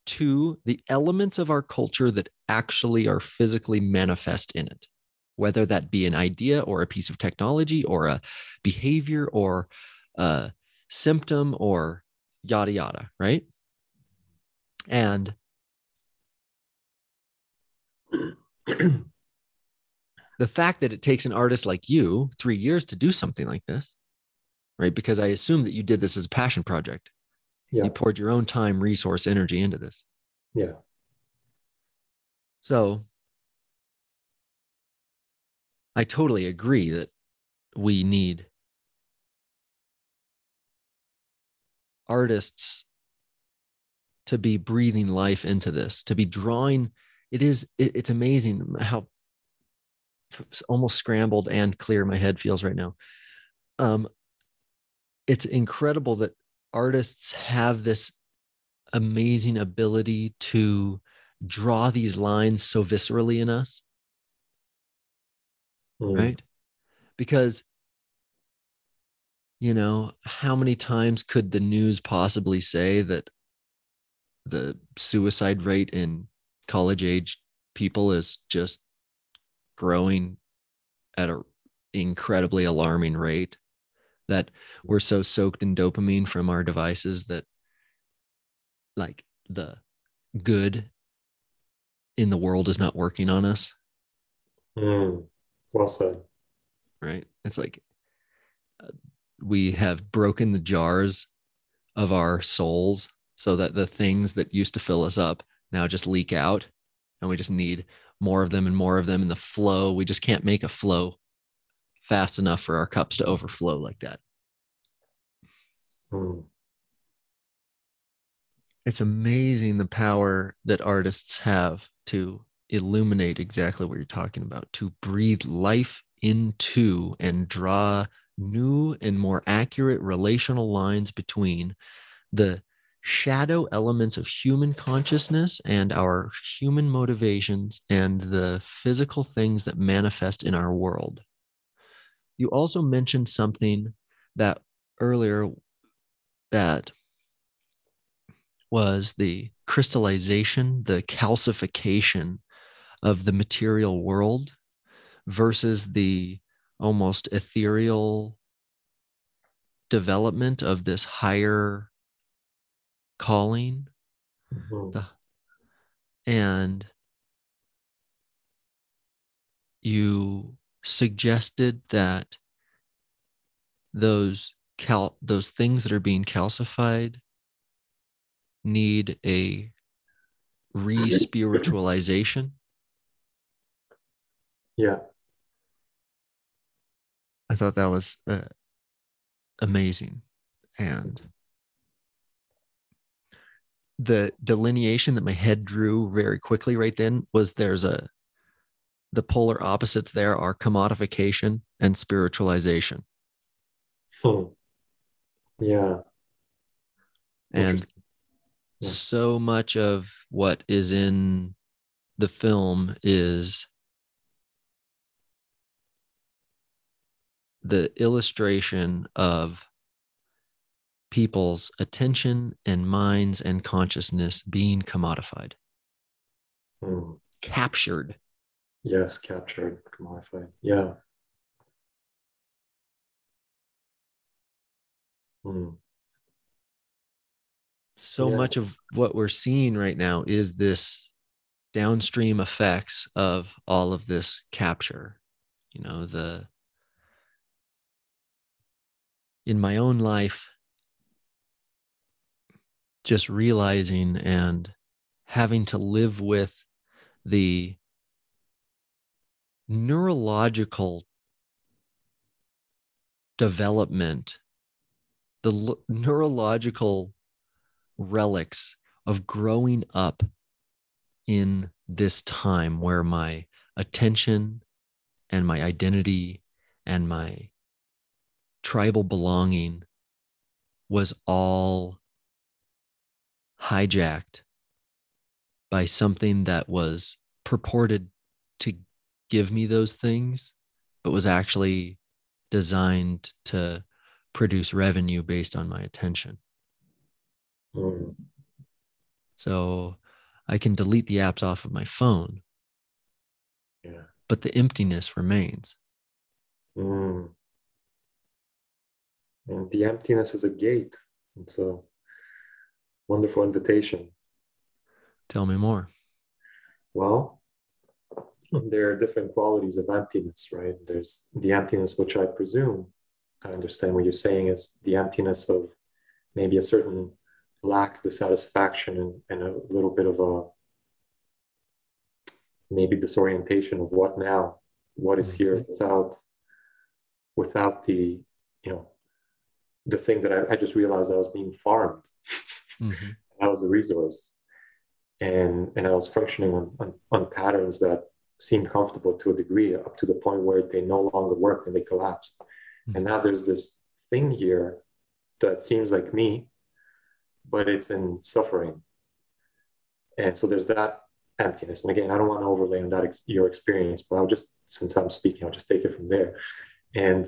to the elements of our culture that actually are physically manifest in it, whether that be an idea or a piece of technology or a behavior or a symptom or yada yada, right? And <clears throat> the fact that it takes an artist like you three years to do something like this, right? Because I assume that you did this as a passion project. Yeah. You poured your own time, resource, energy into this. Yeah. So I totally agree that we need artists to be breathing life into this, to be drawing. It is, it, it's amazing how almost scrambled and clear my head feels right now. Um, it's incredible that artists have this amazing ability to draw these lines so viscerally in us. Mm. Right? Because you know, how many times could the news possibly say that the suicide rate in college age people is just growing at an incredibly alarming rate that we're so soaked in dopamine from our devices that like the good in the world is not working on us mm, well said. Right? It's like uh, we have broken the jars of our souls so that the things that used to fill us up now just leak out and we just need more of them and more of them in the flow we just can't make a flow fast enough for our cups to overflow like that. Hmm. it's amazing the power that artists have to illuminate exactly what you're talking about to breathe life into and draw new and more accurate relational lines between the shadow elements of human consciousness and our human motivations and the physical things that manifest in our world. You also mentioned something that earlier that was the crystallization, the calcification of the material world versus the almost ethereal development of this higher calling mm-hmm. the, and you suggested that those cal those things that are being calcified need a <clears throat> re-spiritualization yeah I thought that was uh, amazing. And the delineation that my head drew very quickly right then was there's a the polar opposites there are commodification and spiritualization. Hmm. Yeah. And yeah. so much of what is in the film is the illustration of people's attention and minds and consciousness being commodified, mm. captured. Yes, captured, commodified. Yeah. Mm. So yeah. much of what we're seeing right now is this downstream effects of all of this capture. You know, the in my own life, just realizing and having to live with the neurological development, the l- neurological relics of growing up in this time where my attention and my identity and my tribal belonging was all hijacked by something that was purported to give me those things, but was actually designed to produce revenue based on my attention. Mm. So I can delete the apps off of my phone. Yeah. But the emptiness remains. Mm. And the emptiness is a gate. It's a wonderful invitation. Tell me more. Well, there are different qualities of emptiness, right? There's the emptiness, which I presume I understand what you're saying is the emptiness of maybe a certain lack, the satisfaction, and, and a little bit of a maybe disorientation of what now, what is here mm-hmm. without without the you know the thing that I, I just realized I was being farmed. Mm-hmm. <laughs> I was a resource. And and I was functioning on, on, on patterns that seemed comfortable to a degree up to the point where they no longer worked and they collapsed. Mm-hmm. And now there's this thing here that seems like me, but it's in suffering. And so there's that emptiness. And again, I don't want to overlay on that ex- your experience, but I'll just since I'm speaking, I'll just take it from there. And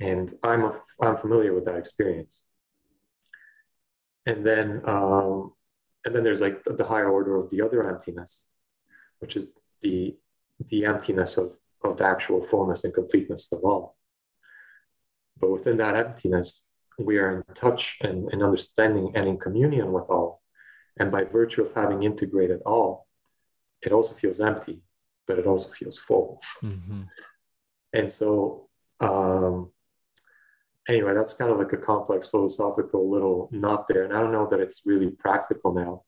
and I'm a, I'm familiar with that experience. And then um, and then there's like the higher order of the other emptiness, which is the the emptiness of of the actual fullness and completeness of all. But within that emptiness, we are in touch and, and understanding and in communion with all. And by virtue of having integrated all, it also feels empty, but it also feels full. Mm-hmm. And so um, anyway, that's kind of like a complex philosophical little knot there. And I don't know that it's really practical now,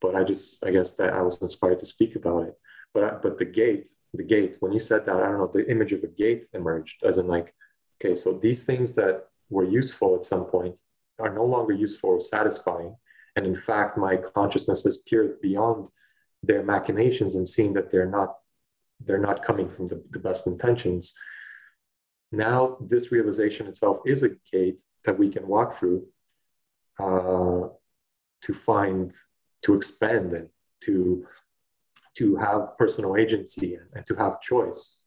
but I just, I guess that I was inspired to speak about it. But, but the gate, the gate, when you said that, I don't know, the image of a gate emerged as in like, okay, so these things that were useful at some point are no longer useful or satisfying. And in fact, my consciousness has peered beyond their machinations and seen that they're not, they're not coming from the, the best intentions now this realization itself is a gate that we can walk through uh, to find to expand and to to have personal agency and, to have choice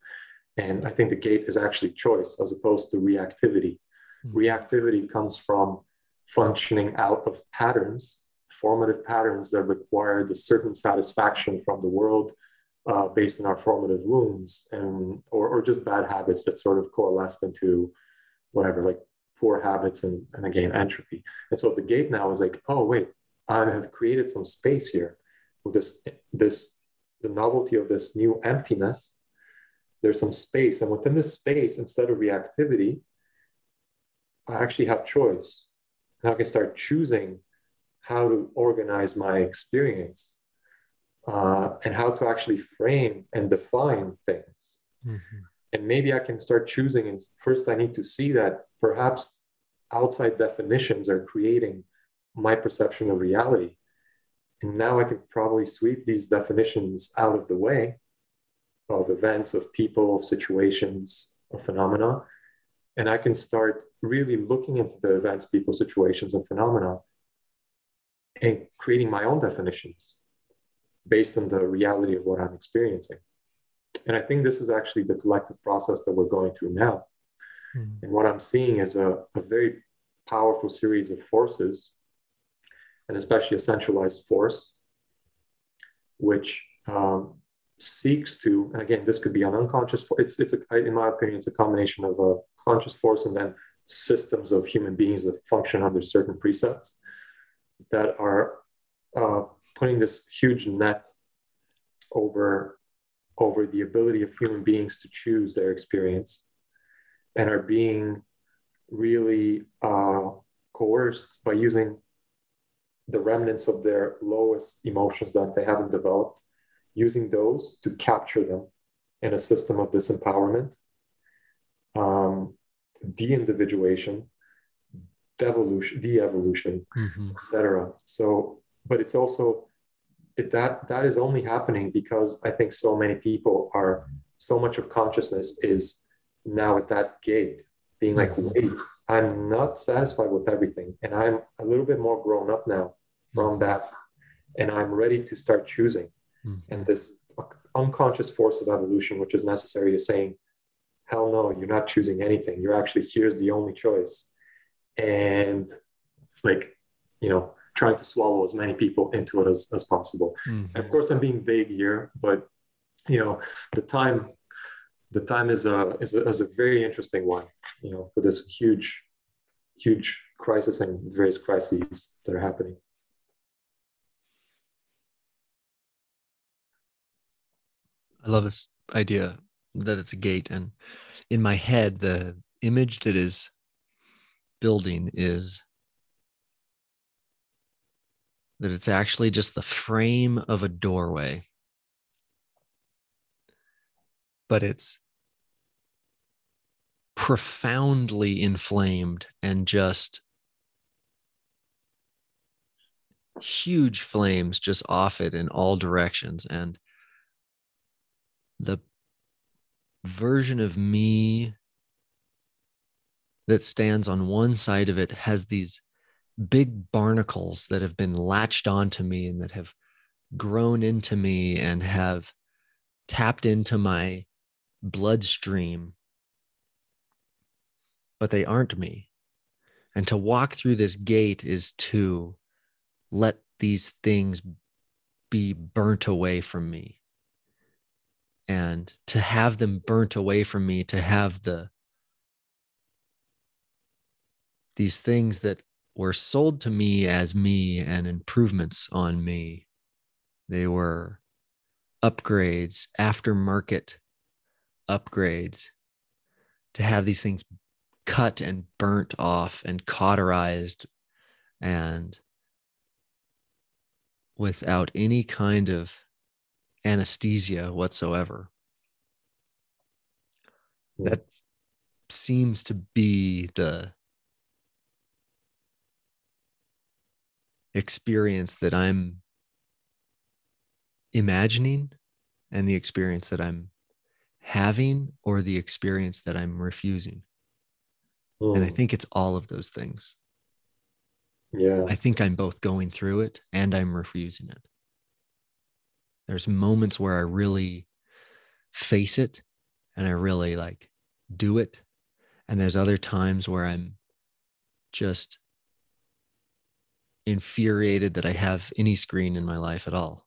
and i think the gate is actually choice as opposed to reactivity mm-hmm. reactivity comes from functioning out of patterns formative patterns that require the certain satisfaction from the world uh, based on our formative wounds and or, or just bad habits that sort of coalesced into whatever like poor habits and, and again entropy. And so the gate now is like oh wait i have created some space here with this this the novelty of this new emptiness. There's some space and within this space instead of reactivity i actually have choice. And i can start choosing how to organize my experience uh, and how to actually frame and define things. Mm-hmm. And maybe I can start choosing. And first, I need to see that perhaps outside definitions are creating my perception of reality. And now I can probably sweep these definitions out of the way of events, of people, of situations, of phenomena. And I can start really looking into the events, people, situations, and phenomena and creating my own definitions based on the reality of what I'm experiencing. And I think this is actually the collective process that we're going through now. Mm. And what I'm seeing is a, a very powerful series of forces, and especially a centralized force, which um, seeks to, and again, this could be an unconscious, it's, it's a, in my opinion, it's a combination of a conscious force and then systems of human beings that function under certain precepts that are uh, putting this huge net over over the ability of human beings to choose their experience and are being really uh, coerced by using the remnants of their lowest emotions that they haven't developed, using those to capture them in a system of disempowerment, um, de-individuation, devolution, de-evolution, mm-hmm. etc. So, but it's also it, that that is only happening because I think so many people are so much of consciousness is now at that gate, being like, mm-hmm. wait, I'm not satisfied with everything, and I'm a little bit more grown up now from mm-hmm. that, and I'm ready to start choosing. Mm-hmm. And this unconscious force of evolution, which is necessary, is saying, hell no, you're not choosing anything. You're actually here's the only choice, and like you know trying to swallow as many people into it as, as possible. Mm-hmm. of course, I'm being vague here, but you know, the time the time is a, is a is a very interesting one. You know, for this huge, huge crisis and various crises that are happening. I love this idea that it's a gate, and in my head, the image that is building is that it's actually just the frame of a doorway. But it's profoundly inflamed and just huge flames just off it in all directions and the version of me that stands on one side of it has these big barnacles that have been latched onto me and that have grown into me and have tapped into my bloodstream, but they aren't me. And to walk through this gate is to let these things be burnt away from me. And to have them burnt away from me, to have the these things that were sold to me as me and improvements on me. They were upgrades, aftermarket upgrades to have these things cut and burnt off and cauterized and without any kind of anesthesia whatsoever. That seems to be the experience that I'm imagining and the experience that I'm having or the experience that I'm refusing. Mm. And I hmm. think it's all of those things. Yeah. I think I'm both going through it and I'm refusing it. There's moments where I really face it and I really like do it. And there's other times where I'm just infuriated that I have any screen in my life at all.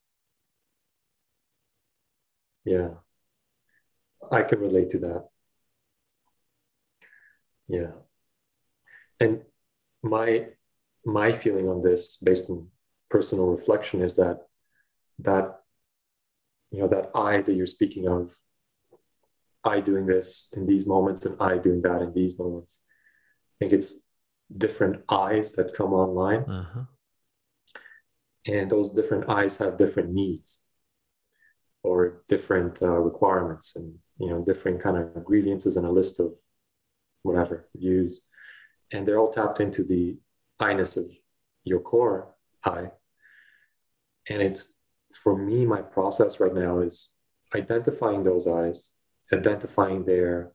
Yeah. I can relate to that. Yeah. And my my feeling on this based on personal reflection is that that you know that I that you're speaking of I doing this in these moments and I doing that in these moments. I think it's different eyes that come online. Uh-huh. And those different eyes have different needs or different uh, requirements and you know different kind of grievances and a list of whatever views and they're all tapped into the I-ness of your core I. And it's for me, my process right now is identifying those eyes, identifying their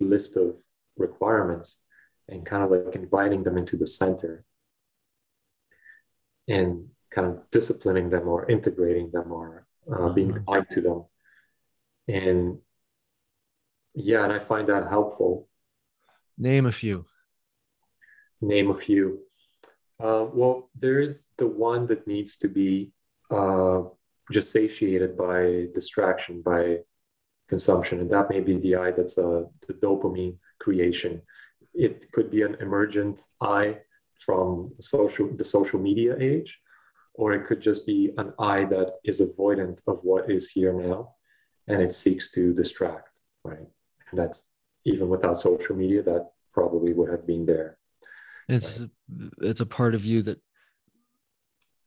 list of requirements, and kind of like inviting them into the center and kind of disciplining them or integrating them or uh, being mm-hmm. kind to them. And yeah, and I find that helpful. Name a few. Name a few. Uh, well, there is the one that needs to be uh, just satiated by distraction, by consumption, and that may be the eye that's uh, the dopamine creation it could be an emergent eye from social the social media age, or it could just be an eye that is avoidant of what is here now, and it seeks to distract, right? And that's even without social media, that probably would have been there. It's right? it's a part of you that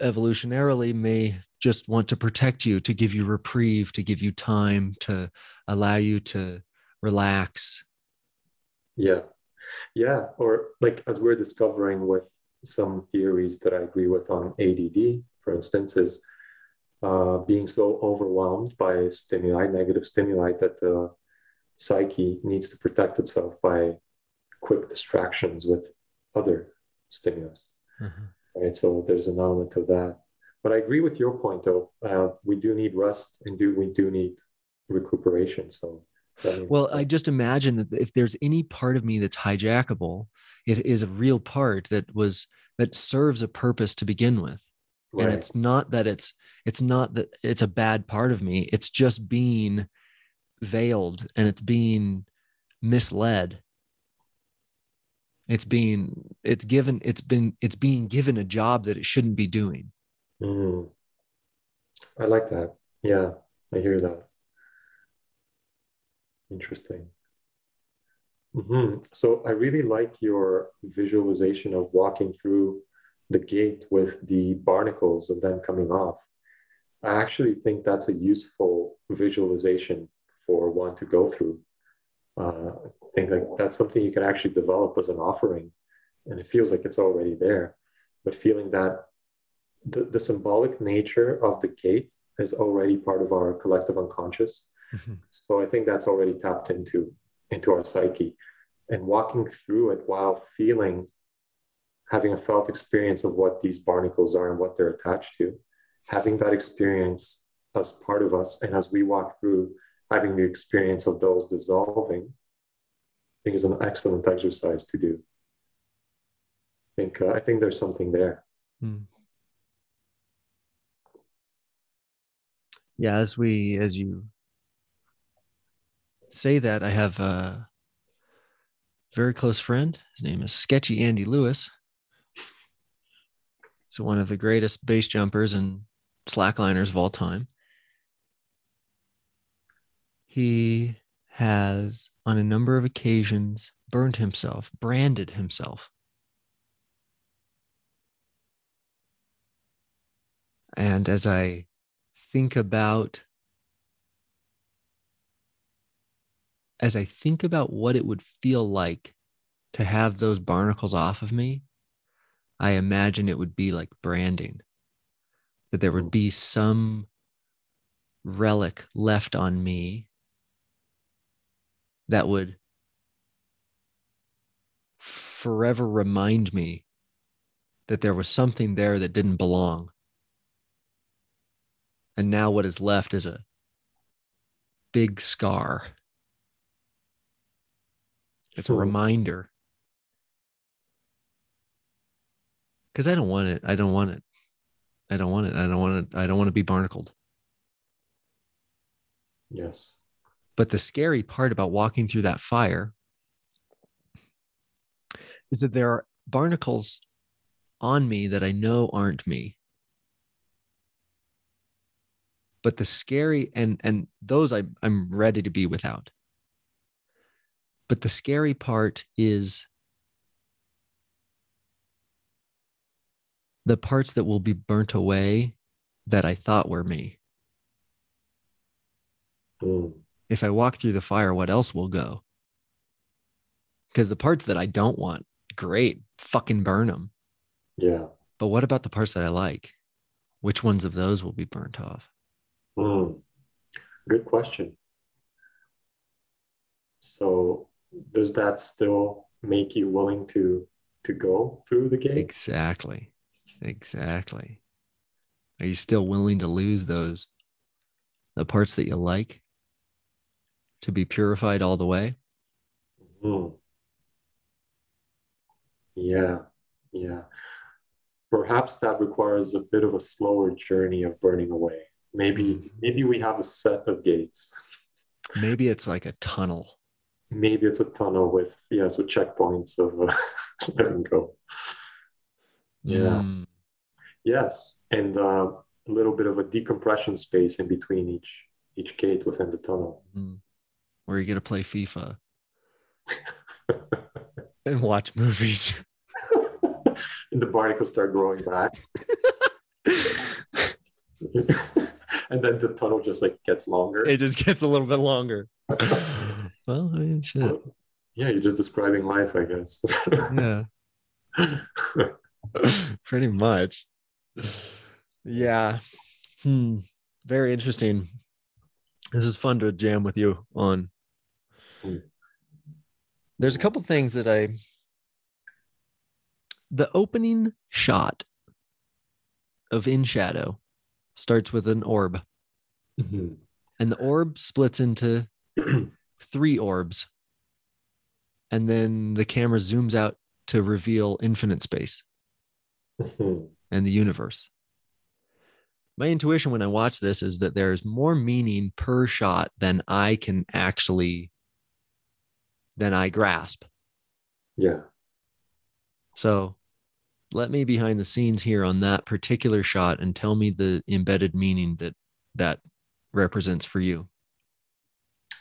evolutionarily may just want to protect you, to give you reprieve, to give you time, to allow you to relax. Yeah, yeah, or like as we're discovering with some theories that I agree with on ADD, for instance, is uh, being so overwhelmed by stimuli, negative stimuli, that the psyche needs to protect itself by quick distractions with other stimulus. Mm-hmm. Right, so there's an element of that. But I agree with your point, though. Uh, we do need rest, and do we do need recuperation. So well, I just imagine that if there's any part of me that's hijackable, it is a real part that was that serves a purpose to begin with. Right. And it's not that it's it's not that it's a bad part of me. It's just being veiled and it's being misled. It's being it's given it's been it's being given a job that it shouldn't be doing. Mm. I like that. Yeah, I hear that. Interesting. Mm-hmm. So I really like your visualization of walking through the gate with the barnacles and then coming off. I actually think that's a useful visualization for one to go through. Uh, think like that's something you can actually develop as an offering. And it feels like it's already there. But feeling that the, the symbolic nature of the gate is already part of our collective unconscious. Mm-hmm. So I think that's already tapped into into our psyche. And walking through it while feeling having a felt experience of what these barnacles are and what they're attached to, having that experience as part of us, and as we walk through having the experience of those dissolving, I think is an excellent exercise to do. I think uh, I think there's something there. Hmm. Yeah, as we as you say that, I have a very close friend. His name is Sketchy Andy Lewis. So one of the greatest base jumpers and slackliners of all time. He has, on a number of occasions, burned himself, branded himself. And as I think about as I think about what it would feel like to have those barnacles off of me, I imagine it would be like branding, that there would be some relic left on me that would forever remind me that there was something there that didn't belong. And now what is left is a big scar. It's a reminder because I don't want it. I don't want it. I don't want it. I don't want it. I don't want to be barnacled. Yes. But the scary part about walking through that fire is that there are barnacles on me that I know aren't me. But the scary and and those I I'm ready to be without. But the scary part is the parts that will be burnt away that I thought were me. Mm. If I walk through the fire, what else will go? Because the parts that I don't want, great, fucking burn them. Yeah. But what about the parts that I like? Which ones of those will be burnt off? Mm. Good question. So, does that still make you willing to to go through the gate? Exactly. Exactly. Are you still willing to lose those the parts that you like to be purified all the way? Mm. Yeah. Yeah. Perhaps that requires a bit of a slower journey of burning away. Maybe mm. maybe we have a set of gates. Maybe it's like a tunnel. Maybe it's a tunnel with yes, with checkpoints of uh, <laughs> letting go. Yeah. Mm. Yes, and uh, a little bit of a decompression space in between each each gate within the tunnel. Mm. Where you get to play FIFA <laughs> and watch movies. <laughs> and the barnacles start growing back. and then the tunnel just like gets longer. It just gets a little bit longer. Well, I mean, shit. Yeah, you're just describing life, I guess. <laughs> yeah. Pretty much. Yeah. Hmm. Very interesting. This is fun to jam with you on. There's a couple things that I. The opening shot of In Shadow starts with an orb. Mm-hmm. And the orb splits into <clears throat> three orbs. And then the camera zooms out to reveal infinite space <laughs> and the universe. My intuition when I watch this is that there's more meaning per shot than I can actually than I grasp. Yeah. So let me behind the scenes here on that particular shot and tell me the embedded meaning that that represents for you.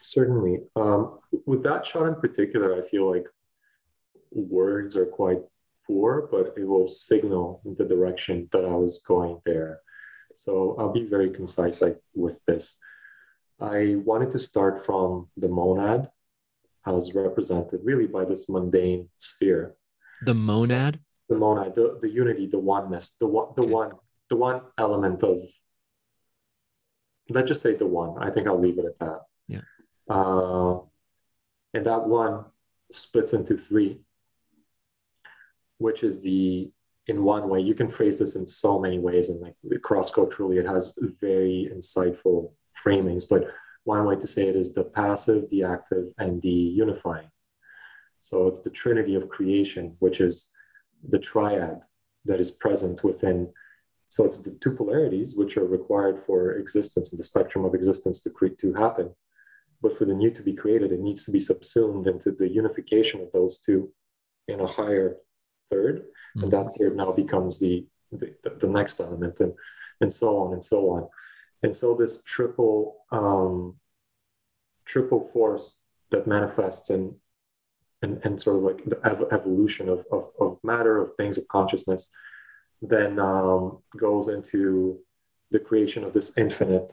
Certainly. Um, with that shot in particular, I feel like words are quite poor, but it will signal the direction that I was going there. So I'll be very concise with this. I wanted to start from the monad as represented really by this mundane sphere. The monad? The monad, the, the unity, the oneness, the one, the okay. one, the one element of let's just say the one. I think I'll leave it at that. Uh, and that one splits into three, which is the in one way you can phrase this in so many ways and like cross culturally it has very insightful framings but one way to say it is the passive the active and the unifying. So it's the trinity of creation which is the triad that is present within. So it's the two polarities which are required for existence and the spectrum of existence to create to happen but for the new to be created it needs to be subsumed into the unification of those two in a higher third mm-hmm. and that third now becomes the, the, the next element and and so on and so on and so this triple um, triple force that manifests in and, and sort of like the ev- evolution of, of, of, matter of things of consciousness then um, goes into the creation of this infinite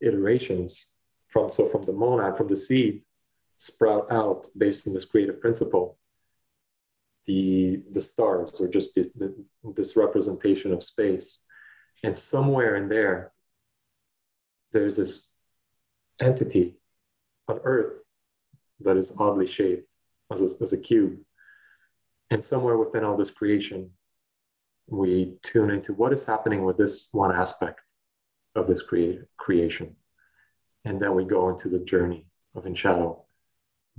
iterations from so from the monad from the seed sprout out based on this creative principle the the stars or just the, the, this representation of space. And somewhere in there there's this entity on earth that is oddly shaped as a, as a cube. And somewhere within all this creation we tune into what is happening with this one aspect of this create, creation and then we go into the journey of in shadow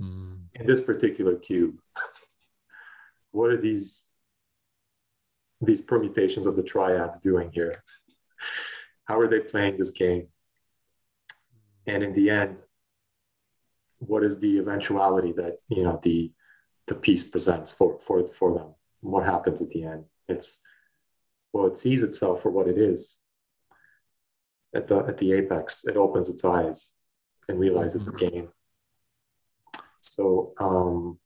mm. in this particular cube <laughs> what are these these permutations of the triad doing here? How are they playing this game? And in the end, what is the eventuality that you know the the piece presents for for for them? What happens at the end? It's well, it sees itself for what it is. At the at the apex, it opens its eyes and realizes the mm-hmm. game. So um,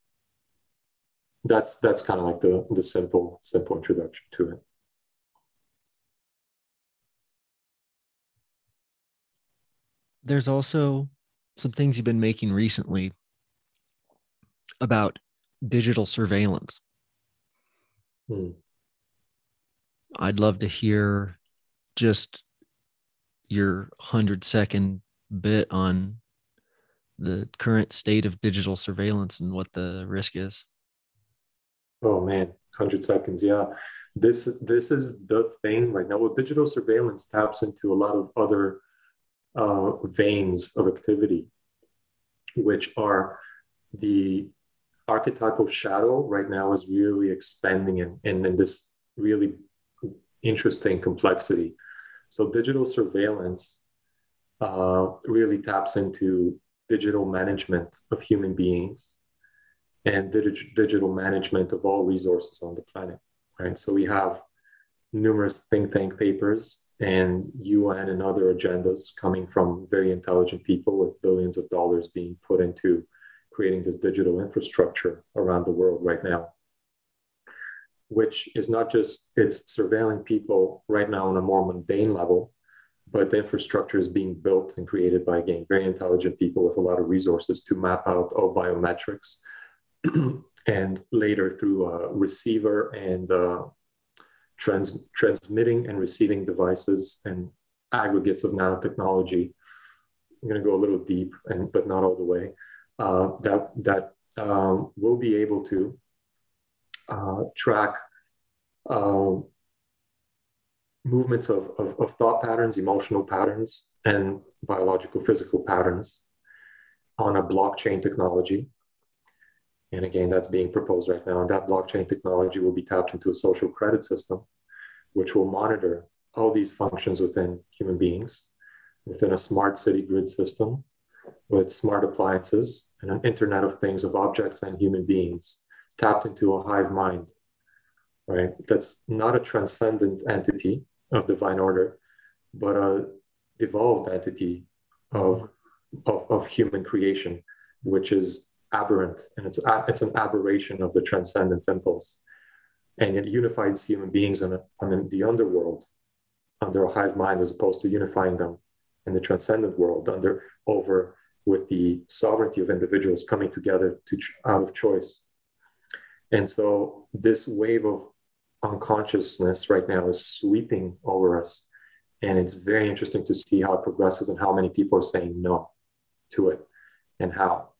that's that's kind of like the the simple simple introduction to it there's also some things you've been making recently about digital surveillance hmm. i'd love to hear just your 100 second bit on the current state of digital surveillance and what the risk is Oh man, hundred seconds. Yeah, this this is the thing right now. Well, digital surveillance taps into a lot of other uh, veins of activity, which are the archetypal shadow. Right now is really expanding in, in, in this really interesting complexity. So digital surveillance uh, really taps into digital management of human beings and dig- digital management of all resources on the planet, right? So we have numerous think tank papers and UN and other agendas coming from very intelligent people with billions of dollars being put into creating this digital infrastructure around the world right now which is not just it's surveilling people right now on a more mundane level but the infrastructure is being built and created by again very intelligent people with a lot of resources to map out all biometrics <clears throat> and later through a receiver and uh, trans- transmitting and receiving devices and aggregates of nanotechnology. I'm going to go a little deep, and but not all the way. Uh, that that um, will be able to uh, track um, movements of, of, of, thought patterns, emotional patterns, and biological physical patterns on a blockchain technology and again, that's being proposed right now. And that blockchain technology will be tapped into a social credit system, which will monitor all these functions within human beings within a smart city grid system with smart appliances and an internet of things of objects and human beings tapped into a hive mind right that's not a transcendent entity of divine order but a devolved entity of, of, of human creation which is aberrant and it's, it's an aberration of the transcendent impulse. And it unifies human beings in, a, in the underworld under a hive mind as opposed to unifying them in the transcendent world under over with the sovereignty of individuals coming together to out of choice. And so this wave of unconsciousness right now is sweeping over us. And it's very interesting to see how it progresses and how many people are saying no to it and how.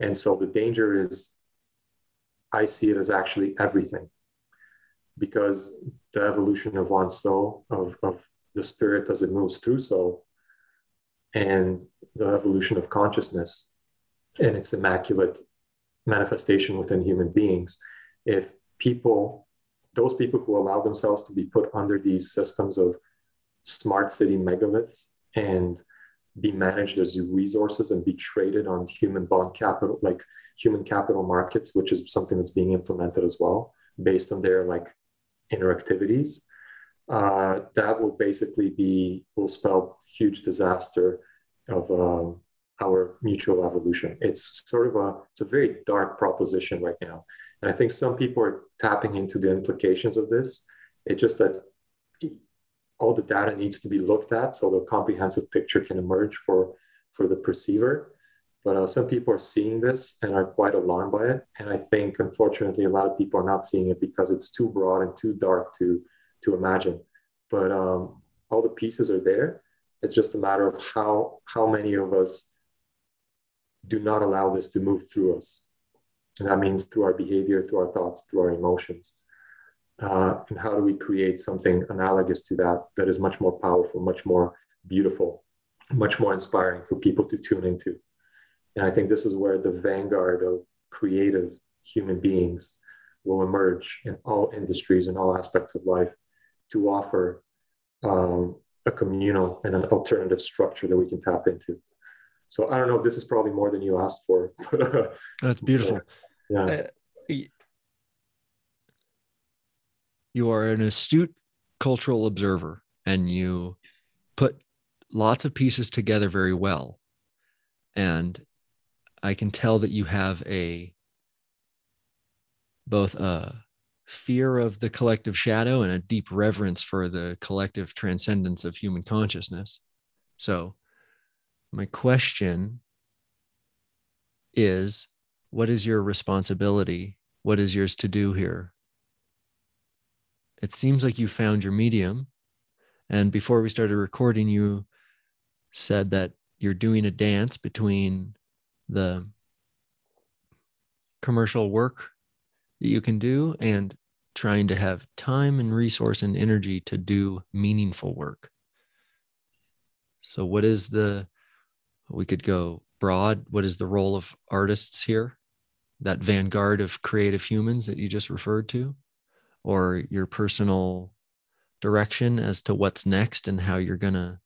And so the danger is, I see it as actually everything because the evolution of one soul, of, of the spirit as it moves through soul, and the evolution of consciousness and its immaculate manifestation within human beings. If people, those people who allow themselves to be put under these systems of smart city megaliths and be managed as resources and be traded on human bond capital, like human capital markets, which is something that's being implemented as well, based on their like inner activities. Uh, that will basically be will spell huge disaster of um, our mutual evolution. It's sort of a it's a very dark proposition right now, and I think some people are tapping into the implications of this. It's just that all the data needs to be looked at so the comprehensive picture can emerge for for the perceiver. But uh, some people are seeing this and are quite alarmed by it, and I think unfortunately a lot of people are not seeing it because it's too broad and too dark to to imagine. But um, all the pieces are there. It's just a matter of how how many of us do not allow this to move through us. And that means through our behavior, through our thoughts, through our emotions. Uh, and how do we create something analogous to that that is much more powerful, much more beautiful, much more inspiring for people to tune into? And I think this is where the vanguard of creative human beings will emerge in all industries and all aspects of life to offer um, a communal and an alternative structure that we can tap into. So I don't know. This is probably more than you asked for. <laughs> That's <laughs> beautiful. Yeah. Uh, you are an astute cultural observer, and you put lots of pieces together very well. And I can tell that you have a both a fear of the collective shadow and a deep reverence for the collective transcendence of human consciousness. So my question is what is your responsibility? What is yours to do here? It seems like you found your medium. And before we started recording, you said that you're doing a dance between the commercial work that you can do and trying to have time and resource and energy to do meaningful work. So, what is the we could go broad. What is the role of artists here? That vanguard of creative humans that you just referred to, or your personal direction as to what's next and how you're going to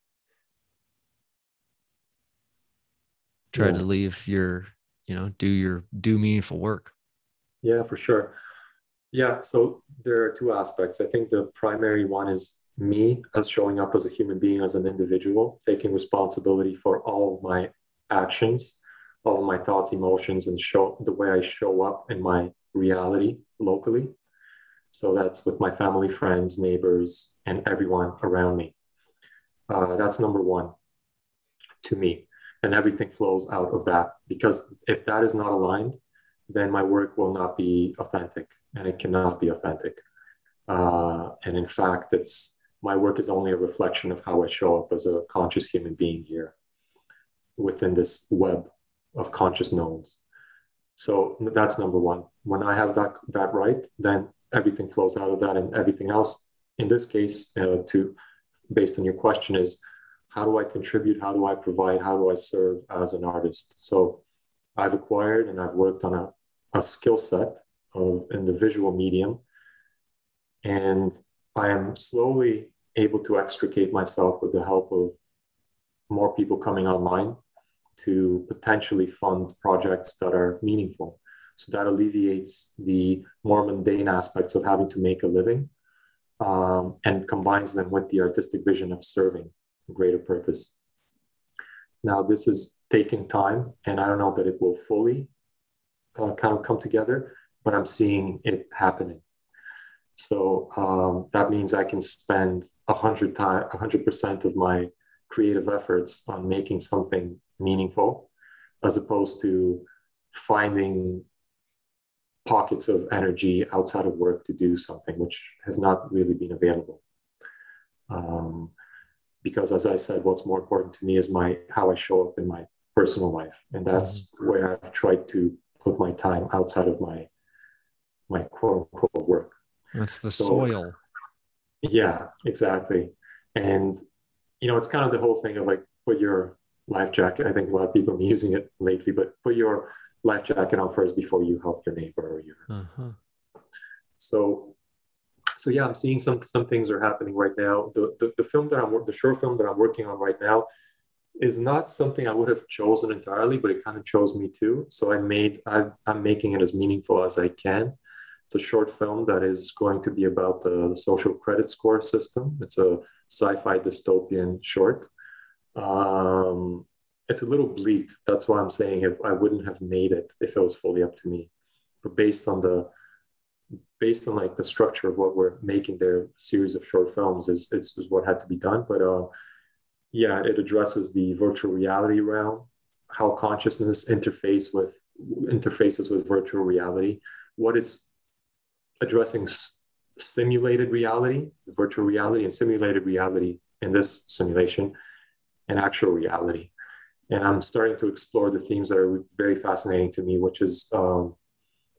try yeah. to leave your, you know, do your, do meaningful work. Yeah, for sure. Yeah. So there are two aspects. I think the primary one is me as showing up as a human being, as an individual, taking responsibility for all my actions, all my thoughts, emotions, and show the way I show up in my reality locally. So that's with my family, friends, neighbors, and everyone around me. Uh, that's number one to me. And everything flows out of that because if that is not aligned, then my work will not be authentic and it cannot be authentic. Uh, and in fact, it's my work is only a reflection of how I show up as a conscious human being here within this web of conscious nodes. So that's number one. When I have that that right, then everything flows out of that, and everything else. In this case, uh, to based on your question, is how do I contribute? How do I provide? How do I serve as an artist? So I've acquired and I've worked on a, a skill set of in the visual medium, and I am slowly able to extricate myself with the help of more people coming online to potentially fund projects that are meaningful. So that alleviates the more mundane aspects of having to make a living um, and combines them with the artistic vision of serving a greater purpose. Now, this is taking time, and I don't know that it will fully uh, kind of come together, but I'm seeing it happening. So um, that means I can spend a hundred time, a hundred percent of my creative efforts on making something meaningful as opposed to finding pockets of energy outside of work to do something which have not really been available. Um, because as i said what's more important to me is my how i show up in my personal life. And that's mm-hmm. where i've tried to put my time outside of my my quote unquote work that's the so, soil yeah exactly and you know it's kind of the whole thing of like put your life jacket i think a lot of people have been using it lately but put your life jacket on first before you help your neighbor or your. Uh-huh. So, so yeah, I'm seeing some some things are happening right now. The, the the film that I'm the short film that I'm working on right now is not something I would have chosen entirely, but it kind of chose me too. So I made I, I'm making it as meaningful as I can. It's a short film that is going to be about the, the social credit score system. It's a sci-fi dystopian short. Um, it's a little bleak. That's why I'm saying I wouldn't have made it if it was fully up to me. But based on the based on like the structure of what we're making their series of short films is, is, is what had to be done. But uh, yeah, it addresses the virtual reality realm, how consciousness interface with interfaces with virtual reality, what is addressing s- simulated reality, virtual reality, and simulated reality in this simulation, and actual reality and I'm starting to explore the themes that are very fascinating to me, which is um,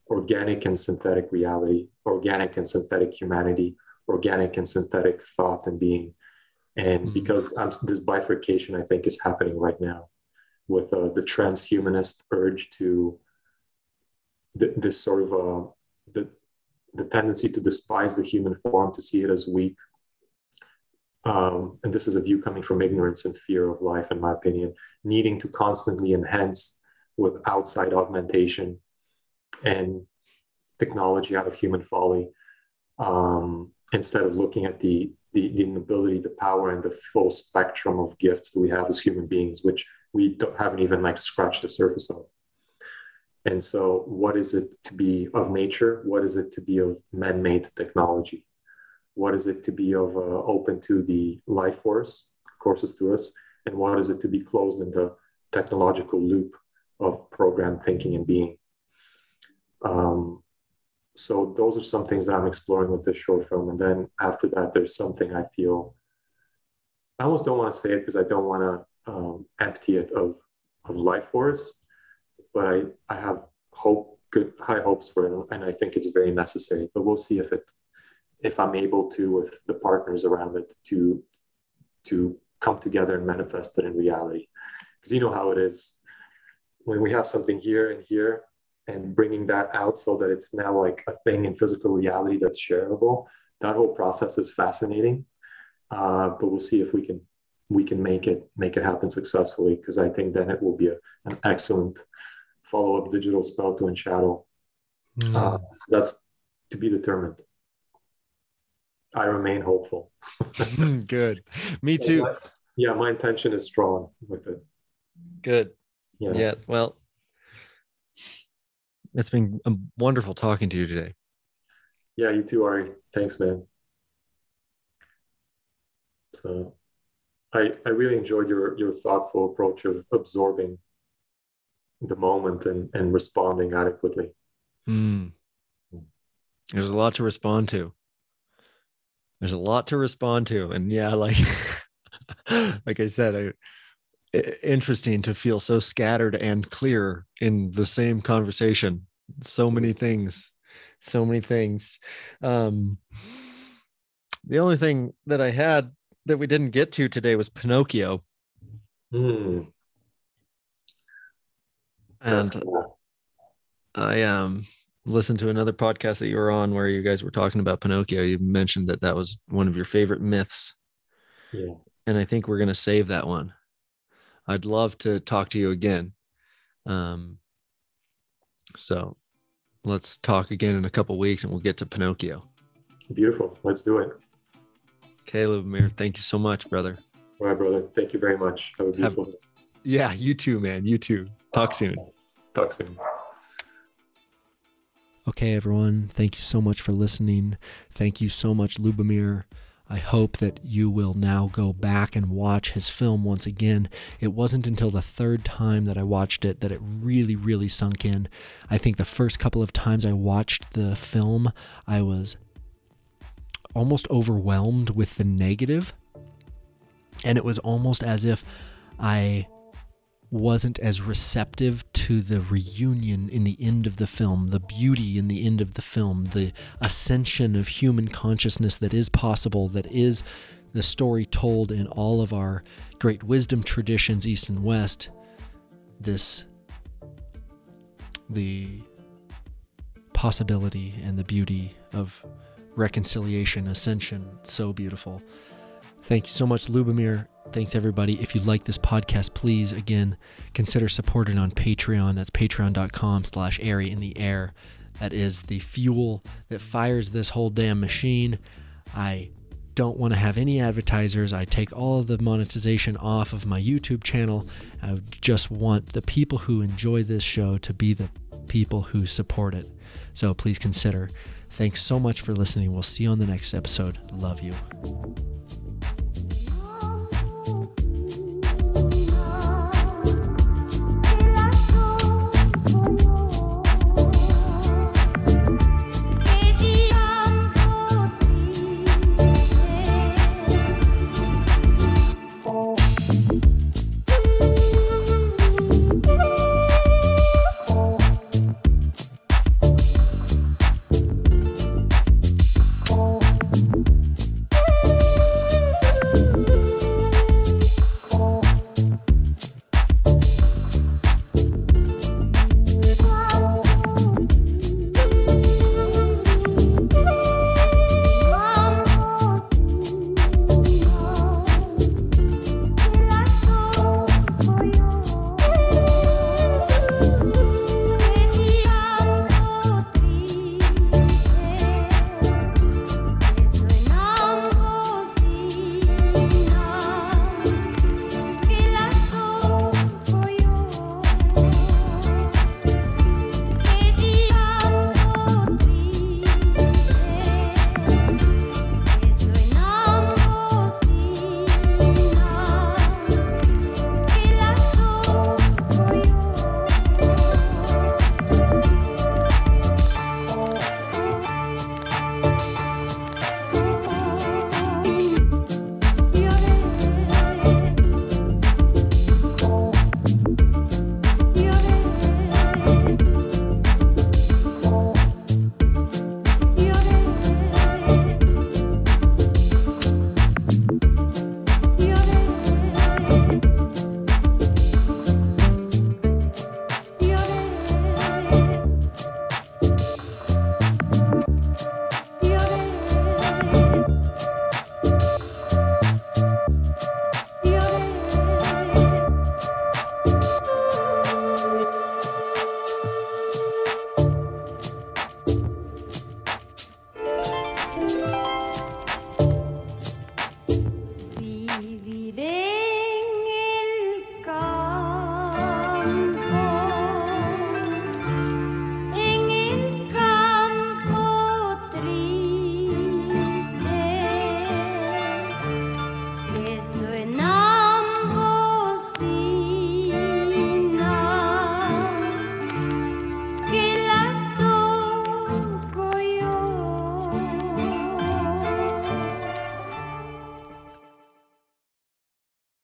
organic and synthetic reality, organic and synthetic humanity, organic and synthetic thought and being. And mm-hmm. because I'm, this bifurcation, I think, is happening right now with uh, the transhumanist urge to th- this sort of uh, the, tendency to despise the human form, to see it as weak, um, and this is a view coming from ignorance and fear of life, in my opinion, needing to constantly enhance with outside augmentation and technology out of human folly, um, instead of looking at the, the, the ability, the power, and the full spectrum of gifts that we have as human beings, which we haven't even like scratched the surface of. And so, what is it to be of nature? What is it to be of man made technology? what is it to be of uh, open to the life force courses through us and what is it to be closed in the technological loop of program thinking and being um, so those are some things that i'm exploring with this short film and then after that there's something i feel i almost don't want to say it because i don't want to um, empty it of, of life force but i i have hope good high hopes for it and i think it's very necessary but we'll see if it if I'm able to with the partners around it to to come together and manifest it in reality. Because you know how it is when we have something here and here and bringing that out so that it's now like a thing in physical reality that's shareable. That whole process is fascinating, uh, but we'll see if we can we can make it make it happen successfully. Because I think then it will be a, an excellent follow up digital spell to In Shadow. Mm. Uh, so that's to be determined. I remain hopeful. Good. Me too. My, yeah, my intention is strong with it. Good. Yeah. Yeah. Well, it's been wonderful talking to you today. Yeah, you too, Ari. Thanks, man. So I I really enjoyed your your thoughtful approach of absorbing the moment and, and responding adequately. Mm. There's a lot to respond to. There's a lot to respond to. And yeah like <laughs> like i said I, interesting to feel so scattered and clear in the same conversation. So many things. So many things. Um the only thing that i had that we didn't get to today was pinocchio. Mm. And cool. i um listened to another podcast that you were on where you guys were talking about Pinocchio. You mentioned that that was one of your favorite myths. Yeah. And I think we're going to save that one. I'd love to talk to you again. Um, so let's talk again in a couple weeks and we'll get to Pinocchio. Beautiful. Let's do it. Caleb, Lubomir, thank you so much, brother. All right, brother. Thank you very much. Have a beautiful Have, Yeah, you too, man. You too. Talk soon. Talk soon. Okay, everyone, thank you so much for listening. Thank you so much, Lubomir. I hope that you will now go back and watch his film once again. It wasn't until the third time that I watched it that it really, really sunk in. I think the first couple of times I watched the film, I was almost overwhelmed with the negative, And it was almost as if I wasn't as receptive to the reunion in the end of the film, the beauty in the end of the film, the ascension of human consciousness that is possible, that is the story told in all of our great wisdom traditions, East and West. This, the possibility and the beauty of reconciliation, ascension, so beautiful. Thank you so much, Lubomir. Thanks, everybody. If you like this podcast, please, again, consider supporting on Patreon. That's patreon.com slash airy in the air. That is the fuel that fires this whole damn machine. I don't want to have any advertisers. I take all of the monetization off of my YouTube channel. I just want the people who enjoy this show to be the people who support it. So please consider. Thanks so much for listening. We'll see you on the next episode. Love you.